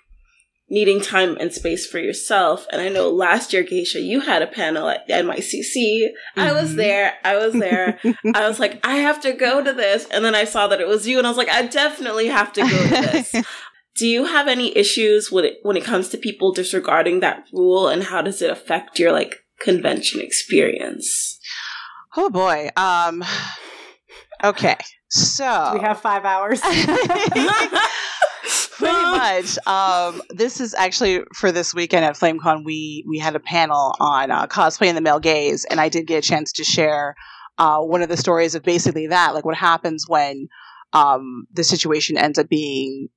needing time and space for yourself. And I know last year, Geisha, you had a panel at NYCC. I was Mhm. there. I was there. I was like, I have to go to this. And then I saw that it was you and I was like, I definitely have to go to this. Do you have any issues with it when it comes to people disregarding that rule and how does it affect your like convention experience? oh boy. Um. Okay. So We have five hours. pretty much. Um, this is actually for this weekend at flamecon we we had a panel on uh, cosplay in the male gaze and i did get a chance to share uh, one of the stories of basically that like what happens when um, the situation ends up being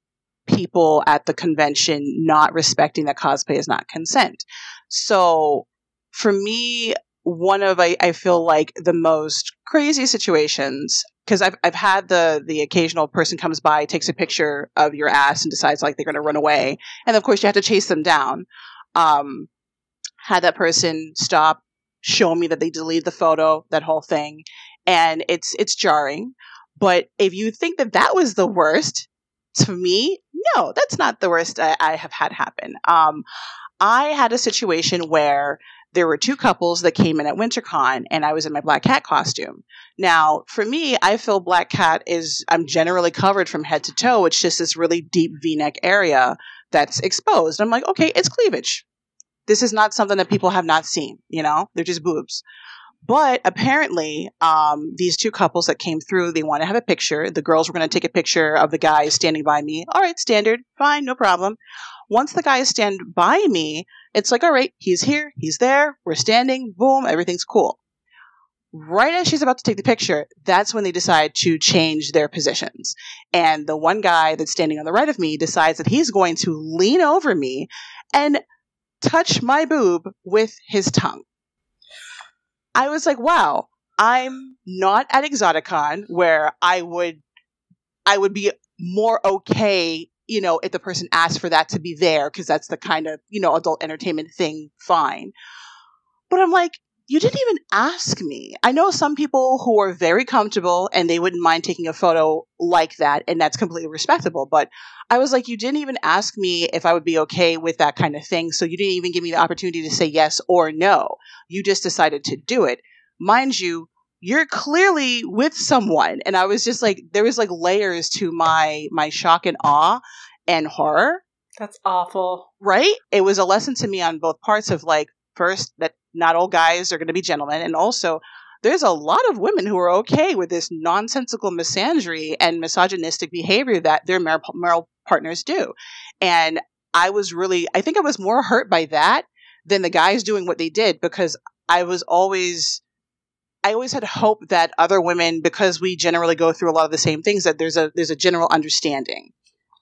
people at the convention not respecting that cosplay is not consent. So for me one of I, I feel like the most crazy situations because I've I've had the the occasional person comes by, takes a picture of your ass, and decides like they're going to run away, and of course you have to chase them down. Um, had that person stop, show me that they deleted the photo, that whole thing, and it's it's jarring. But if you think that that was the worst, to me, no, that's not the worst I, I have had happen. Um, I had a situation where there were two couples that came in at WinterCon, and I was in my black cat costume. Now, for me, I feel Black Cat is, I'm generally covered from head to toe. It's just this really deep v neck area that's exposed. I'm like, okay, it's cleavage. this is not something that people have not seen. You know, they're just boobs. But apparently, um, these two couples that came through, they want to have a picture. The girls were going to take a picture of the guy standing by me. All right, standard, fine, no problem. Once the guys stand by me, it's like, all right, he's here, he's there, we're standing, boom, everything's cool. Right as she's about to take the picture, that's when they decide to change their positions. And the one guy that's standing on the right of me decides that he's going to lean over me and touch my boob with his tongue. I was like, wow, I'm not at Exoticon where I would I would be more okay, you know, if the person asked for that to be there because that's the kind of, you know, adult entertainment thing, fine. But I'm like, you didn't even ask me. I know some people who are very comfortable and they wouldn't mind taking a photo like that, and that's completely respectable. But I was like, you didn't even ask me if I would be okay with that kind of thing. So you didn't even give me the opportunity to say yes or no. You just decided to do it. Mind you, you're clearly with someone. And I was just like, there was like layers to my my shock and awe and horror. That's awful. Right? It was a lesson to me on both parts of like, first, that not all guys are going to be gentlemen. And also, there's a lot of women who are okay with this nonsensical misandry and misogynistic behavior that their male, partners do. And I was really, I think I was more hurt by that than the guys doing what they did because I was always, I always had hope that other women, because we generally go through a lot of the same things, that there's a, there's a general understanding,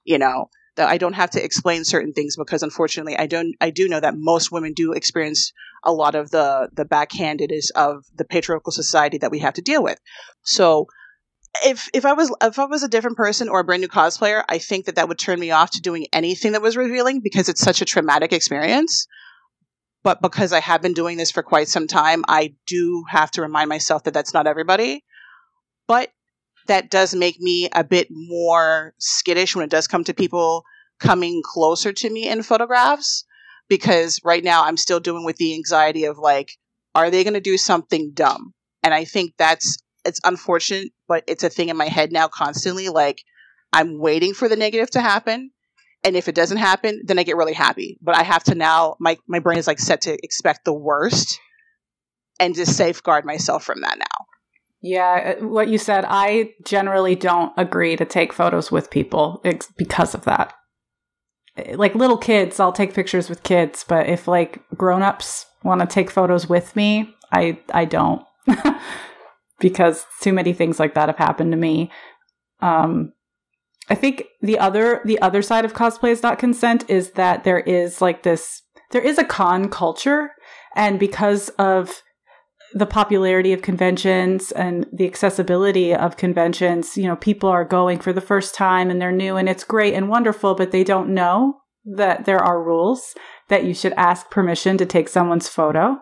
you know, that I don't have to explain certain things because unfortunately I don't, I do know that most women do experience a lot of the the backhandedness of the patriarchal society that we have to deal with. So if if I was if I was a different person or a brand new cosplayer, I think that that would turn me off to doing anything that was revealing because it's such a traumatic experience. But because I have been doing this for quite some time, I do have to remind myself that that's not everybody. But that does make me a bit more skittish when it does come to people coming closer to me in photographs because right now I'm still doing with the anxiety of like, are they going to do something dumb? And I think that's, it's unfortunate, but it's a thing in my head now constantly. Like, I'm waiting for the negative to happen. And if it doesn't happen, then I get really happy. But I have to now, my, my brain is like set to expect the worst and just safeguard myself from that now. Yeah, uh, what you said, I generally don't agree to take photos with people because of that like little kids, I'll take pictures with kids, but if like grown-ups want to take photos with me, I I don't. because too many things like that have happened to me. Um I think the other the other side of cosplay is not consent is that there is like this there is a con culture and because of the popularity of conventions and the accessibility of conventions, you know, people are going for the first time and they're new and it's great and wonderful, but they don't know that there are rules that you should ask permission to take someone's photo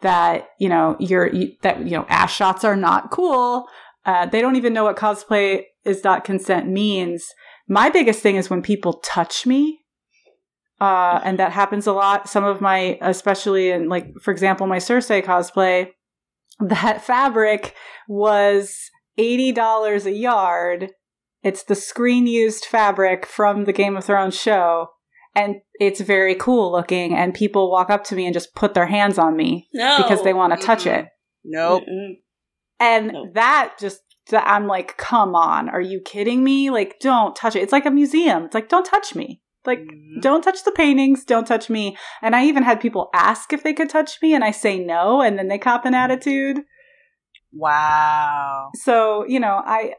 that, you know, you're, you, that, you know, ass shots are not cool. Uh, they don't even know what cosplay is not consent means. My biggest thing is when people touch me uh, and that happens a lot. Some of my, especially in like, for example, my Cersei cosplay, that fabric was $80 a yard. It's the screen used fabric from the Game of Thrones show. And it's very cool looking. And people walk up to me and just put their hands on me no. because they want to touch it. Nope. And nope. that just I'm like, come on, are you kidding me? Like, don't touch it. It's like a museum. It's like, don't touch me. Like, mm-hmm. don't touch the paintings, don't touch me. And I even had people ask if they could touch me, and I say no, and then they cop an attitude. Wow. So, you know, I,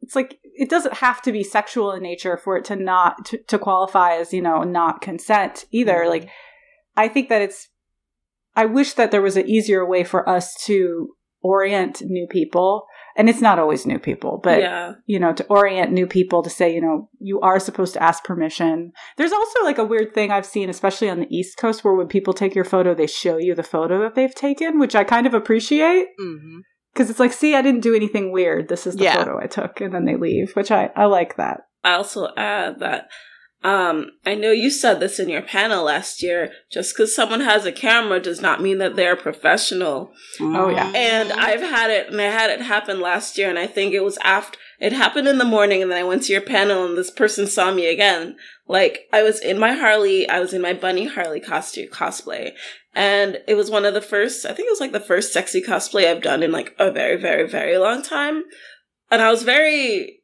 it's like, it doesn't have to be sexual in nature for it to not, to, to qualify as, you know, not consent either. Mm-hmm. Like, I think that it's, I wish that there was an easier way for us to orient new people and it's not always new people, but yeah. you know, to orient new people to say, you know, you are supposed to ask permission. There's also like a weird thing I've seen, especially on the East Coast, where when people take your photo, they show you the photo that they've taken, which I kind of appreciate. Mm-hmm because it's like, see, I didn't do anything weird. This is the yeah. photo I took, and then they leave, which I I like that. I also add that um, I know you said this in your panel last year. Just because someone has a camera does not mean that they're professional. Oh yeah. And I've had it, and I had it happen last year, and I think it was after It happened in the morning, and then I went to your panel, and this person saw me again. Like, I was in my Harley, I was in my Bunny Harley costume cosplay, and it was one of the first, I think it was like the first sexy cosplay I've done in like a very, very, very long time. And I was very,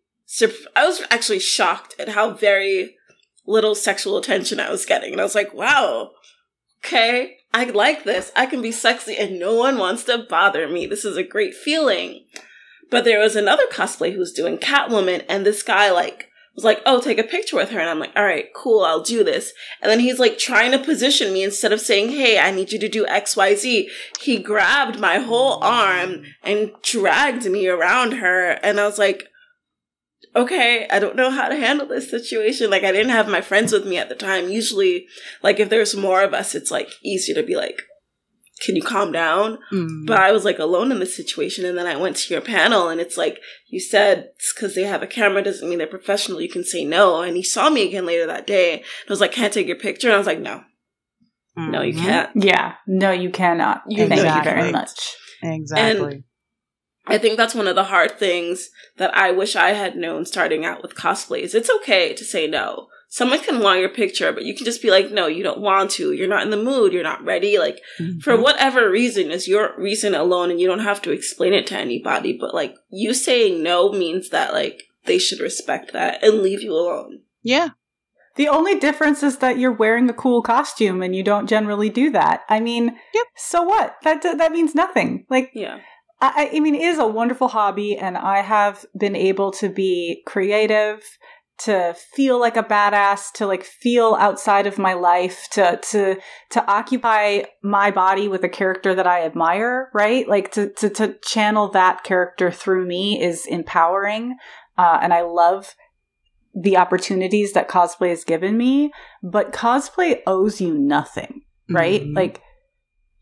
I was actually shocked at how very little sexual attention I was getting. And I was like, wow, okay, I like this. I can be sexy and no one wants to bother me. This is a great feeling. But there was another cosplay who was doing Catwoman, and this guy, like, was like, oh, take a picture with her. And I'm like, all right, cool, I'll do this. And then he's like trying to position me instead of saying, hey, I need you to do XYZ. He grabbed my whole arm and dragged me around her. And I was like, okay, I don't know how to handle this situation. Like, I didn't have my friends with me at the time. Usually, like, if there's more of us, it's like easier to be like, can you calm down? Mm. But I was like alone in this situation. And then I went to your panel and it's like, you said it's because they have a camera doesn't mean they're professional. You can say no. And he saw me again later that day. And I was like, can't take your picture? And I was like, no. Mm-hmm. No, you mm-hmm. can't. Yeah. No, you cannot. You Thank you very much. Exactly. And I think that's one of the hard things that I wish I had known starting out with cosplays. It's okay to say no someone can want your picture, but you can just be like, no, you don't want to. You're not in the mood. You're not ready. Like, mm-hmm. for whatever reason is your reason alone, and you don't have to explain it to anybody. But like, you saying no means that like they should respect that and leave you alone. Yeah. The only difference is that you're wearing a cool costume and you don't generally do that. I mean, yep. so what? That that means nothing. Like, yeah. I, I mean, it is a wonderful hobby, and I have been able to be creative to feel like a badass, to like feel outside of my life, to to to occupy my body with a character that I admire, right? Like to to, to channel that character through me is empowering, uh, and I love the opportunities that cosplay has given me. But cosplay owes you nothing, right? Mm-hmm. Like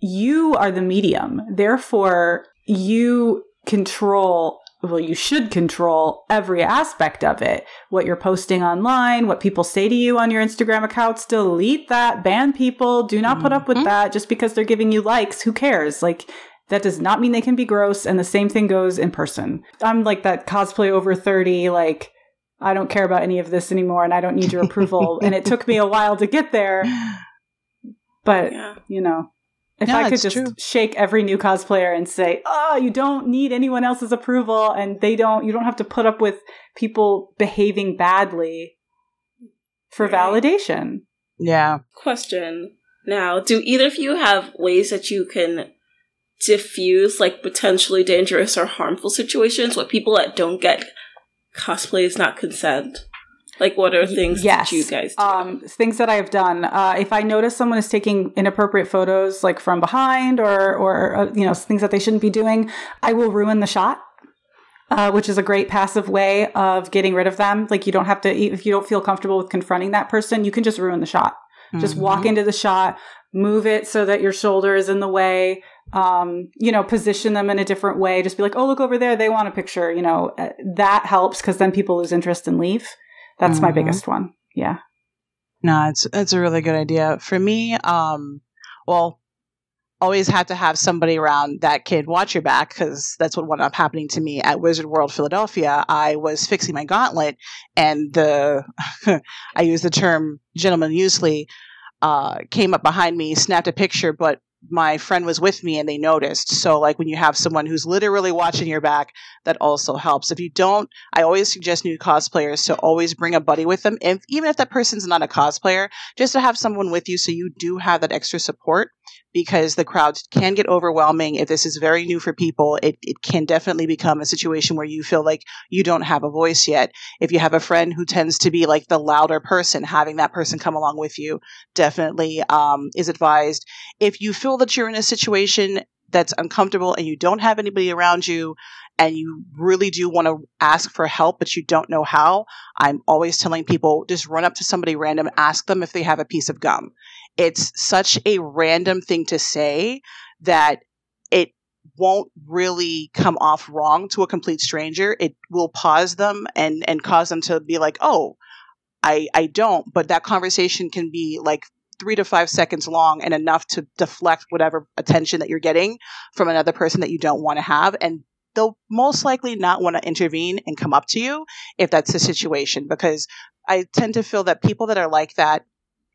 you are the medium, therefore you control well, you should control every aspect of it. What you're posting online, what people say to you on your Instagram accounts, delete that, ban people, do not put up with mm-hmm. that just because they're giving you likes. Who cares? Like, that does not mean they can be gross. And the same thing goes in person. I'm like that cosplay over 30, like, I don't care about any of this anymore and I don't need your approval. and it took me a while to get there. But, yeah. you know, if I could just true. shake every new cosplayer and say, "Oh, you don't need anyone else's approval and they don't you don't have to put up with people behaving badly for right. validation." Yeah. Question. Now, do either of you have ways that you can diffuse like potentially dangerous or harmful situations with people that don't get cosplay is not consent? Like, what are things yes. that you guys do? Um, things that I have done. Uh, if I notice someone is taking inappropriate photos, like from behind, or or uh, you know things that they shouldn't be doing, I will ruin the shot. Uh, which is a great passive way of getting rid of them. Like you don't have to, if you don't feel comfortable with confronting that person, you can just ruin the shot. Mm-hmm. Just walk into the shot, move it so that your shoulder is in the way. Um, you know, position them in a different way. Just be like, oh, look over there. They want a picture. You know, uh, that helps because then people lose interest and leave. That's mm-hmm. my biggest one. Yeah. No, it's it's a really good idea. For me, um, well, always had to have somebody around that kid watch your back because that's what wound up happening to me at Wizard World Philadelphia. I was fixing my gauntlet, and the I use the term gentleman usually uh, came up behind me, snapped a picture, but my friend was with me and they noticed. So, like when you have someone who's literally watching your back, that also helps. If you don't, I always suggest new cosplayers to always bring a buddy with them, if, even if that person's not a cosplayer, just to have someone with you so you do have that extra support because the crowds can get overwhelming. If this is very new for people, it, it can definitely become a situation where you feel like you don't have a voice yet. If you have a friend who tends to be like the louder person, having that person come along with you definitely um, is advised. If you feel that you're in a situation that's uncomfortable and you don't have anybody around you and you really do want to ask for help but you don't know how i'm always telling people just run up to somebody random ask them if they have a piece of gum it's such a random thing to say that it won't really come off wrong to a complete stranger. It will pause them and and cause them to be like, "Oh, I I don't." But that conversation can be like 3 to 5 seconds long and enough to deflect whatever attention that you're getting from another person that you don't want to have and they'll most likely not want to intervene and come up to you if that's the situation because I tend to feel that people that are like that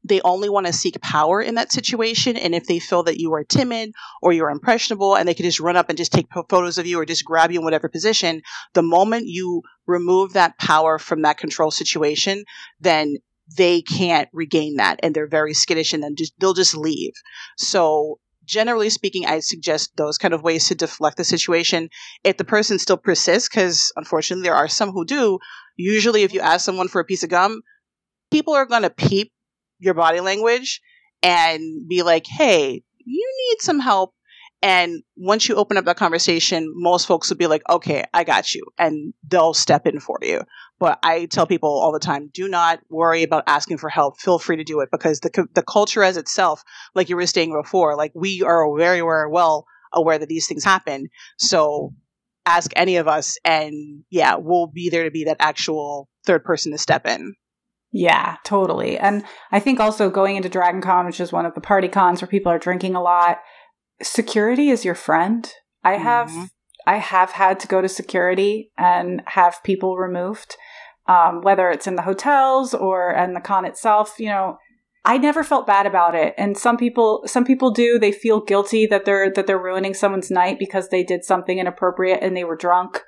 they only want to seek power in that situation. And if they feel that you are timid or you're impressionable and they could just run up and just take photos of you or just grab you in whatever position, the moment you remove that power from that control situation, then they can't regain that and they're very skittish and then just, they'll just leave. So generally speaking, I suggest those kind of ways to deflect the situation. If the person still persists, because unfortunately there are some who do, usually if you ask someone for a piece of gum, people are going to peep your body language and be like, hey, you need some help. And once you open up that conversation, most folks will be like, okay, I got you. And they'll step in for you. But I tell people all the time, do not worry about asking for help. Feel free to do it because the, the culture as itself, like you were saying before, like we are very, very well aware that these things happen. So ask any of us and yeah, we'll be there to be that actual third person to step in. Yeah, totally. And I think also going into Dragon Con, which is one of the party cons where people are drinking a lot, security is your friend. I have mm-hmm. I have had to go to security and have people removed, um, whether it's in the hotels or in the con itself. You know, I never felt bad about it, and some people some people do. They feel guilty that they're that they're ruining someone's night because they did something inappropriate and they were drunk.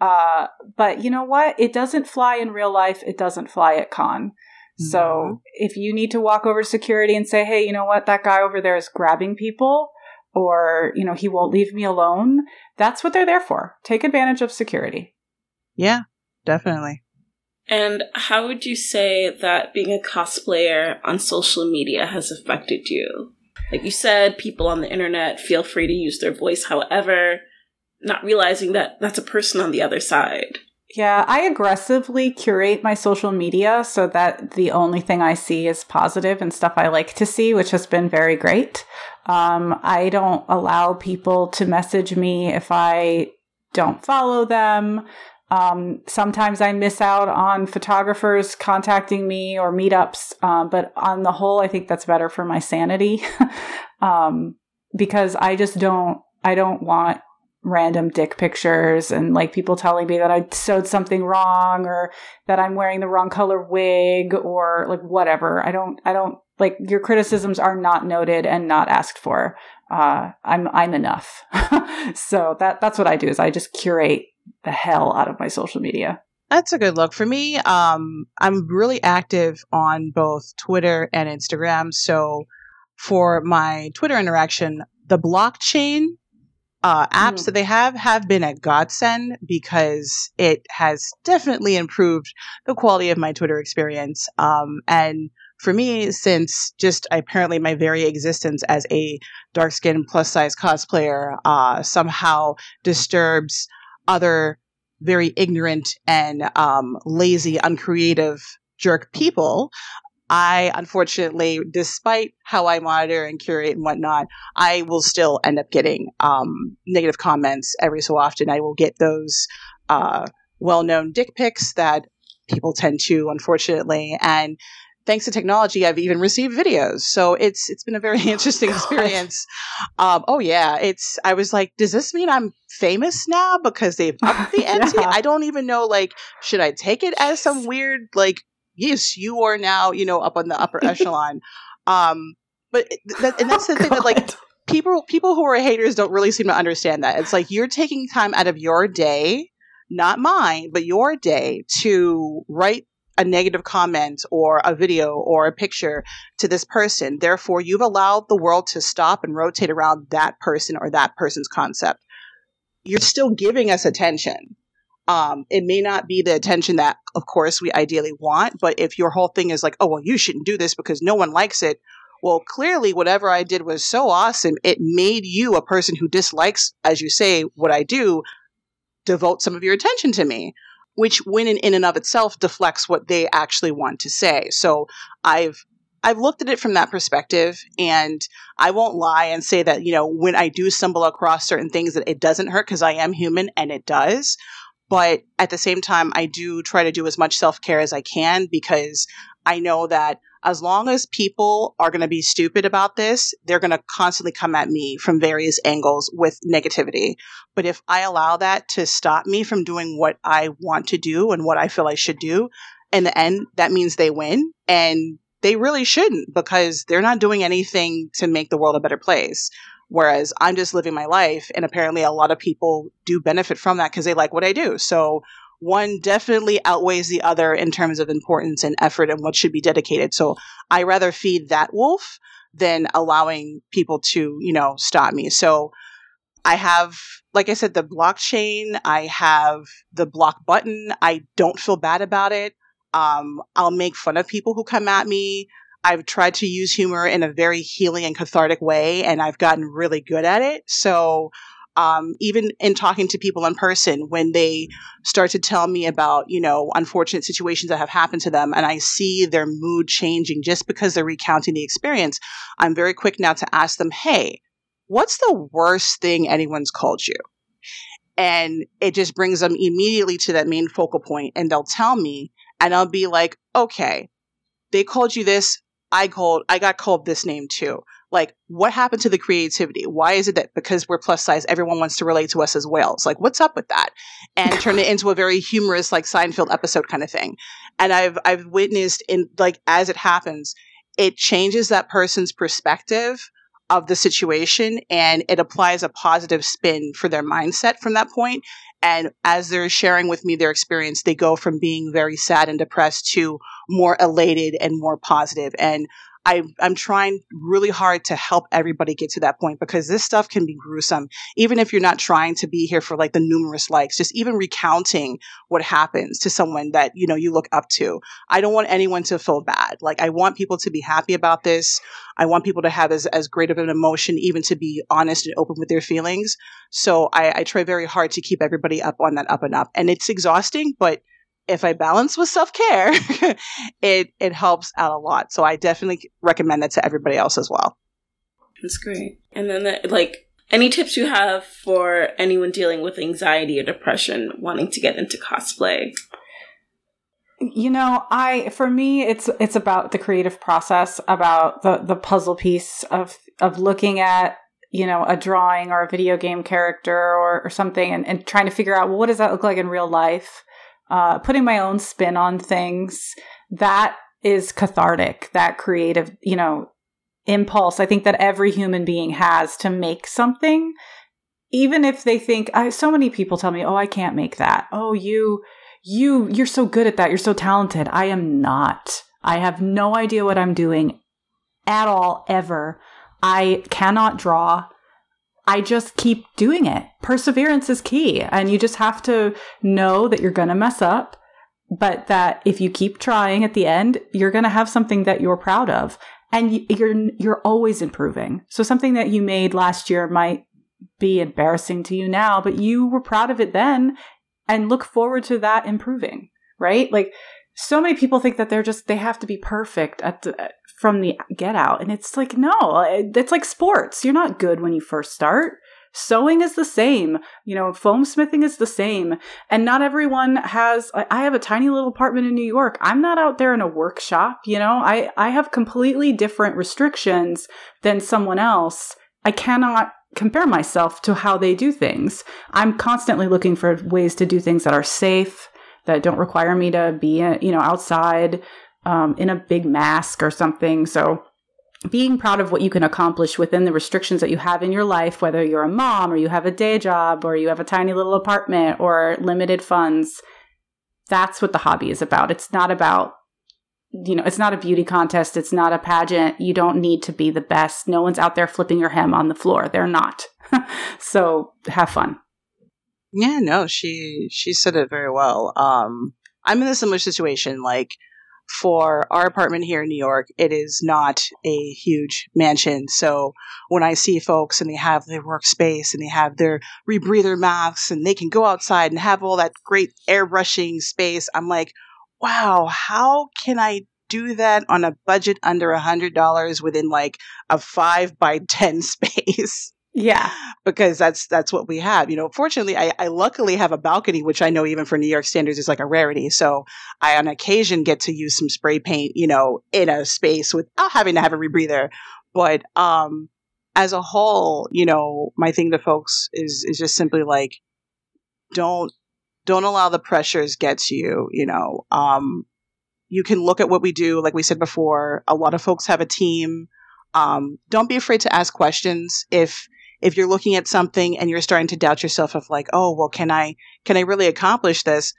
Uh, but you know what? It doesn't fly in real life. It doesn't fly at con. So mm-hmm. if you need to walk over to security and say, hey, you know what? That guy over there is grabbing people or, you know, he won't leave me alone. That's what they're there for. Take advantage of security. Yeah, definitely. And how would you say that being a cosplayer on social media has affected you? Like you said, people on the internet feel free to use their voice however not realizing that that's a person on the other side. Yeah, I aggressively curate my social media so that the only thing I see is positive and stuff I like to see, which has been very great. Um, I don't allow people to message me if I don't follow them. Um, sometimes I miss out on photographers contacting me or meetups, um, but on the whole, I think that's better for my sanity um, because I just don't. I don't want random dick pictures and like people telling me that I sewed something wrong or that I'm wearing the wrong color wig or like whatever. I don't, I don't like your criticisms are not noted and not asked for. Uh, I'm, I'm enough. so that, that's what I do is I just curate the hell out of my social media. That's a good look for me. Um, I'm really active on both Twitter and Instagram. So for my Twitter interaction, the blockchain uh, apps mm. that they have have been a godsend because it has definitely improved the quality of my Twitter experience. Um, and for me, since just apparently my very existence as a dark skinned plus size cosplayer uh, somehow disturbs other very ignorant and um, lazy, uncreative jerk people, I unfortunately, despite how I monitor and curate and whatnot, I will still end up getting um, negative comments every so often. I will get those uh, well-known dick pics that people tend to, unfortunately, and thanks to technology, I've even received videos. So it's it's been a very interesting experience. Um, oh yeah, it's. I was like, does this mean I'm famous now because they've upped the ante? yeah. I don't even know. Like, should I take it as some weird like yes, you are now, you know, up on the upper echelon. Um, but that, and that's the thing that like people people who are haters don't really seem to understand that. It's like you're taking time out of your day, not mine, but your day to write a negative comment or a video or a picture to this person. Therefore, you've allowed the world to stop and rotate around that person or that person's concept. You're still giving us attention. Um, it may not be the attention that, of course, we ideally want, but if your whole thing is like, oh, well, you shouldn't do this because no one likes it, well, clearly, whatever I did was so awesome, it made you a person who dislikes, as you say, what I do, devote some of your attention to me, which, when in, in and of itself, deflects what they actually want to say. So I've I've looked at it from that perspective, and I won't lie and say that you know when I do stumble across certain things that it doesn't hurt because I am human and it does. But at the same time, I do try to do as much self care as I can because I know that as long as people are going to be stupid about this, they're going to constantly come at me from various angles with negativity. But if I allow that to stop me from doing what I want to do and what I feel I should do, in the end, that means they win. And they really shouldn't because they're not doing anything to make the world a better place. Whereas I'm just living my life. And apparently, a lot of people do benefit from that because they like what I do. So one definitely outweighs the other in terms of importance and effort and what should be dedicated. So I rather feed that wolf than allowing people to, you know, stop me. So I have, like I said, the blockchain. I have the block button. I don't feel bad about it. Um, I'll make fun of people who come at me. I've tried to use humor in a very healing and cathartic way, and I've gotten really good at it. So um, even in talking to people in person when they start to tell me about you know unfortunate situations that have happened to them and i see their mood changing just because they're recounting the experience i'm very quick now to ask them hey what's the worst thing anyone's called you and it just brings them immediately to that main focal point and they'll tell me and i'll be like okay they called you this i called i got called this name too. Like what happened to the creativity? Why is it that because we're plus size everyone wants to relate to us as whales? Like what's up with that? And turn it into a very humorous like seinfeld episode kind of thing. And i've i've witnessed in like as it happens it changes that person's perspective of the situation and it applies a positive spin for their mindset from that point. and as they're sharing with me their experience they go from being very sad and depressed to more elated and more positive and I, I'm trying really hard to help everybody get to that point because this stuff can be gruesome. Even if you're not trying to be here for like the numerous likes, just even recounting what happens to someone that, you know, you look up to. I don't want anyone to feel bad. Like I want people to be happy about this. I want people to have as, as great of an emotion, even to be honest and open with their feelings. So I, I try very hard to keep everybody up on that up and up. And it's exhausting, but if I balance with self care, it it helps out a lot. So I definitely recommend that to everybody else as well. That's great. And then, the, like, any tips you have for anyone dealing with anxiety or depression wanting to get into cosplay? You know, I for me it's it's about the creative process, about the the puzzle piece of of looking at you know a drawing or a video game character or, or something and, and trying to figure out well, what does that look like in real life uh, putting my own spin on things, that is cathartic, that creative, you know, impulse I think that every human being has to make something, even if they think, I, so many people tell me, oh, I can't make that. Oh, you, you, you're so good at that. You're so talented. I am not. I have no idea what I'm doing at all, ever. I cannot draw. I just keep doing it. Perseverance is key. And you just have to know that you're going to mess up, but that if you keep trying at the end, you're going to have something that you're proud of. And you're, you're always improving. So something that you made last year might be embarrassing to you now, but you were proud of it then and look forward to that improving, right? Like so many people think that they're just, they have to be perfect at the, from the get out. And it's like, no, it's like sports. You're not good when you first start. Sewing is the same. You know, foam smithing is the same. And not everyone has, I have a tiny little apartment in New York. I'm not out there in a workshop. You know, I, I have completely different restrictions than someone else. I cannot compare myself to how they do things. I'm constantly looking for ways to do things that are safe, that don't require me to be, you know, outside um, in a big mask or something. So being proud of what you can accomplish within the restrictions that you have in your life, whether you're a mom or you have a day job or you have a tiny little apartment or limited funds, that's what the hobby is about. It's not about, you know, it's not a beauty contest. It's not a pageant. You don't need to be the best. No one's out there flipping your hem on the floor. They're not. so have fun. Yeah, no, she she said it very well. Um, I'm in a similar situation. Like, for our apartment here in New York, it is not a huge mansion. So when I see folks and they have their workspace and they have their rebreather masks and they can go outside and have all that great airbrushing space, I'm like, wow, how can I do that on a budget under a hundred dollars within like a five by ten space? Yeah. because that's that's what we have. You know, fortunately, I, I luckily have a balcony, which I know even for New York standards is like a rarity. So I on occasion get to use some spray paint, you know, in a space without having to have a rebreather. But um, as a whole, you know, my thing to folks is is just simply like, don't don't allow the pressures get to you. You know, um, you can look at what we do. Like we said before, a lot of folks have a team. Um, don't be afraid to ask questions if if you're looking at something and you're starting to doubt yourself of like, oh, well, can I can I really accomplish this?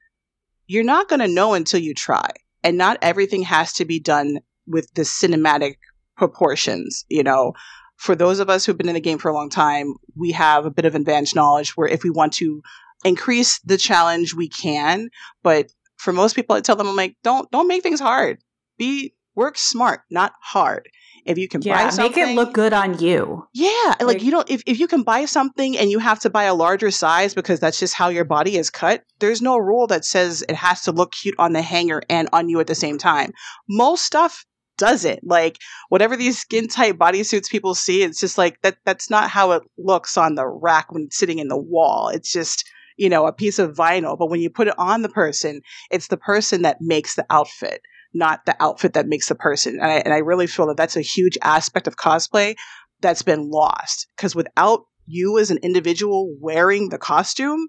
You're not going to know until you try. And not everything has to be done with the cinematic proportions, you know. For those of us who've been in the game for a long time, we have a bit of advanced knowledge where if we want to increase the challenge, we can. But for most people, I tell them, I'm like, don't don't make things hard. Be work smart, not hard. If you can buy Yeah. something, Make it look good on you. yeah, like, Like- you don't if, if you can buy something and you have to buy a larger size because that's just how your body is cut, there's no rule that says it has to look cute on the hanger and on you at the same time. Most stuff doesn't. Like whatever these skin tight bodysuits people see, it's just like that that's not how it looks on the rack when it's sitting in the wall. It's just you know, a piece of vinyl. But when you put it on the person, it's the person that makes the outfit, not the outfit that makes the person. And I, and I really feel that that's a huge aspect of cosplay that's been lost. Because without you as an individual wearing the costume,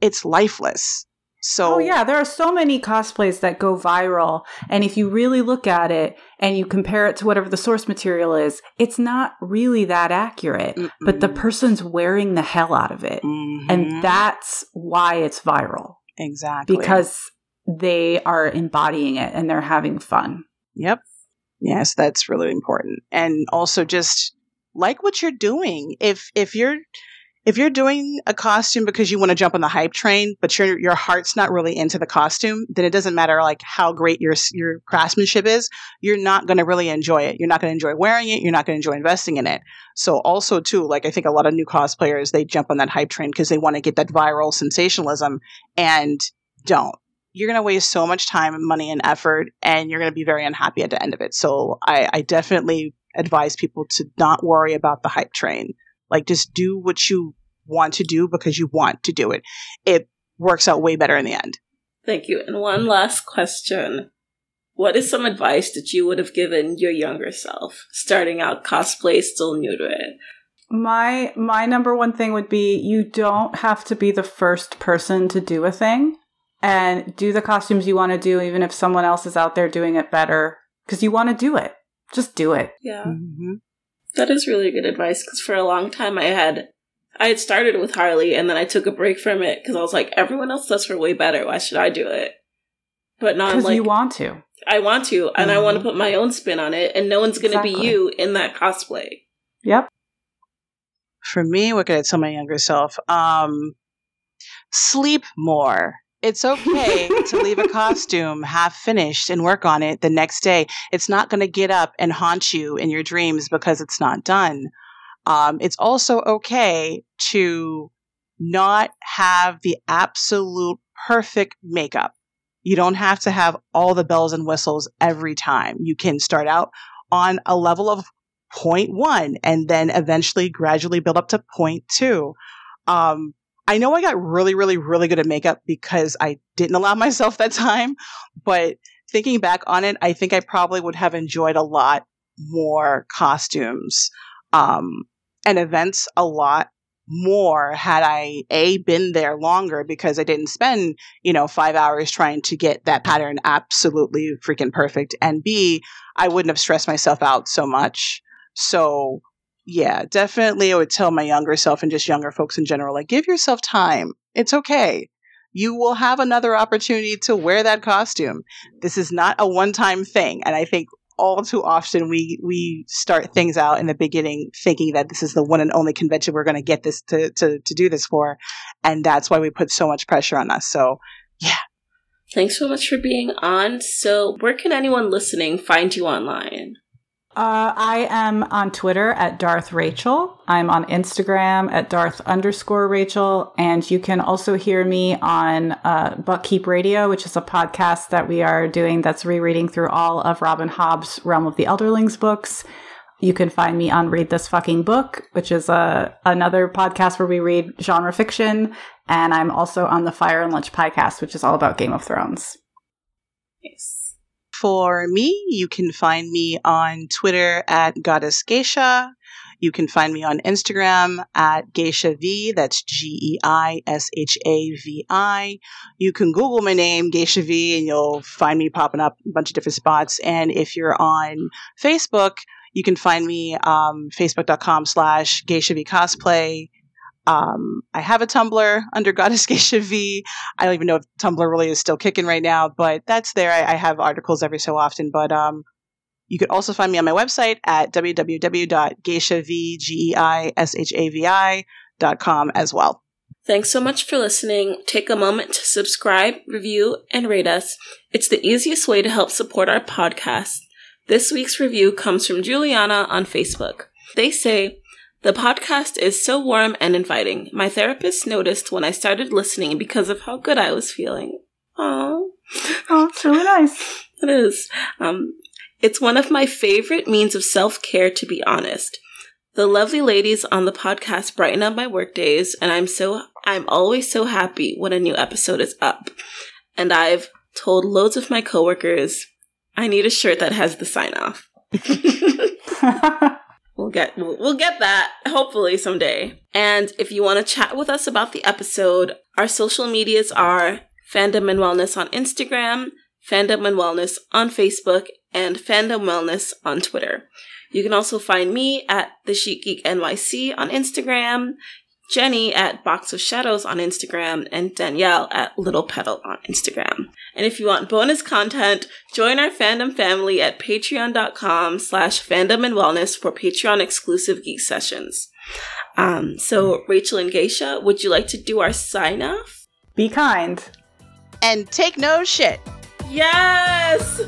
it's lifeless. So Oh yeah, there are so many cosplays that go viral, and if you really look at it and you compare it to whatever the source material is, it's not really that accurate. But the person's wearing the hell out of it, Mhm. and that's why it's viral exactly because they are embodying it and they're having fun. Yep. Yes, that's really important. And also just like what you're doing. If if you're if you're doing a costume because you want to jump on the hype train, but your your heart's not really into the costume, then it doesn't matter like how great your your craftsmanship is. You're not going to really enjoy it. You're not going to enjoy wearing it. You're not going to enjoy investing in it. So also too, like I think a lot of new cosplayers they jump on that hype train because they want to get that viral sensationalism and don't you're going to waste so much time, and money, and effort, and you're going to be very unhappy at the end of it. So I, I definitely advise people to not worry about the hype train. Like just do what you want to do because you want to do it. It works out way better in the end. Thank you. And one last question. What is some advice that you would have given your younger self, starting out cosplay, still new to it? My my number one thing would be you don't have to be the first person to do a thing and do the costumes you want to do even if someone else is out there doing it better cuz you want to do it. Just do it. Yeah. Mm-hmm. That is really good advice because for a long time I had I had started with Harley and then I took a break from it because I was like, everyone else does her way better. Why should I do it? But not Cuz like, you want to. I want to, and I want to Mhm. put my own spin on it, and no one's going to be you in that cosplay. Yep. For me, what could I tell my younger self? Um, sleep more. It's okay to leave a costume half finished and work on it the next day. It's not going to get up and haunt you in your dreams because it's not done. Um, it's also okay to not have the absolute perfect makeup. You don't have to have all the bells and whistles every time. You can start out on a level of point one and then eventually gradually build up to point two. Um, I know I got really, really, really good at makeup because I didn't allow myself that time. But thinking back on it, I think I probably would have enjoyed a lot more costumes um, and events a lot more had I a been there longer because I didn't spend you know five hours trying to get that pattern absolutely freaking perfect, and b I wouldn't have stressed myself out so much. So yeah, definitely I would tell my younger self and just younger folks in general, like give yourself time. It's okay. You will have another opportunity to wear that costume. This is not a one-time thing. And I think all too often we we start things out in the beginning thinking that this is the one and only convention we're going to get this to, to to do this for and that's why we put so much pressure on us so yeah Thanks so much for being on. So, where can anyone listening find you online? Uh, I am on Twitter at Darth Rachel. I'm on Instagram at Darth underscore Rachel. And you can also hear me on uh, Buckkeep Radio, which is a podcast that we are doing that's rereading through all of Robin Hobb's Realm of the Elderlings books. You can find me on Read This Fucking Book, which is a another podcast where we read genre fiction, and I'm also on the Fire and Lunch podcast, which is all about Game of Thrones. Nice. For me, you can find me on Twitter at Goddess Geisha. You can find me on Instagram at Geisha V. That's G E I S H A V I. You can Google my name, Geisha V, and you'll find me popping up a bunch of different spots. And if you're on Facebook, you can find me um, facebook.com slash Geisha V cosplay. Um, I have a Tumblr under Goddess Geisha V. I don't even know if Tumblr really is still kicking right now, but that's there. I, I have articles every so often. But um, you could also find me on my website at www.geishav.com as well. Thanks so much for listening. Take a moment to subscribe, review, and rate us. It's the easiest way to help support our podcast. This week's review comes from Juliana on Facebook. They say, the podcast is so warm and inviting. My therapist noticed when I started listening because of how good I was feeling. Aww. Oh, it's really nice. It is. Um, it's one of my favorite means of self care, to be honest. The lovely ladies on the podcast brighten up my work days, and I'm so I'm always so happy when a new episode is up. And I've told loads of my coworkers I need a shirt that has the sign off. we'll get we'll, get that hopefully someday. And if you want to chat with us about the episode, our social medias are Fandom and Wellness on Instagram, Fandom and Wellness on Facebook, and Fandom Wellness on Twitter. You can also find me at the Chic Geek NYC on Instagram, Jenny at Box of Shadows on Instagram, and Danielle at Little Petal on Instagram. And if you want bonus content, join our fandom family at patreon.com slash fandom and wellness for Patreon exclusive geek sessions. Um, so Rachel and Geisha, would you like to do our sign off? Be kind. And take no shit. Yes!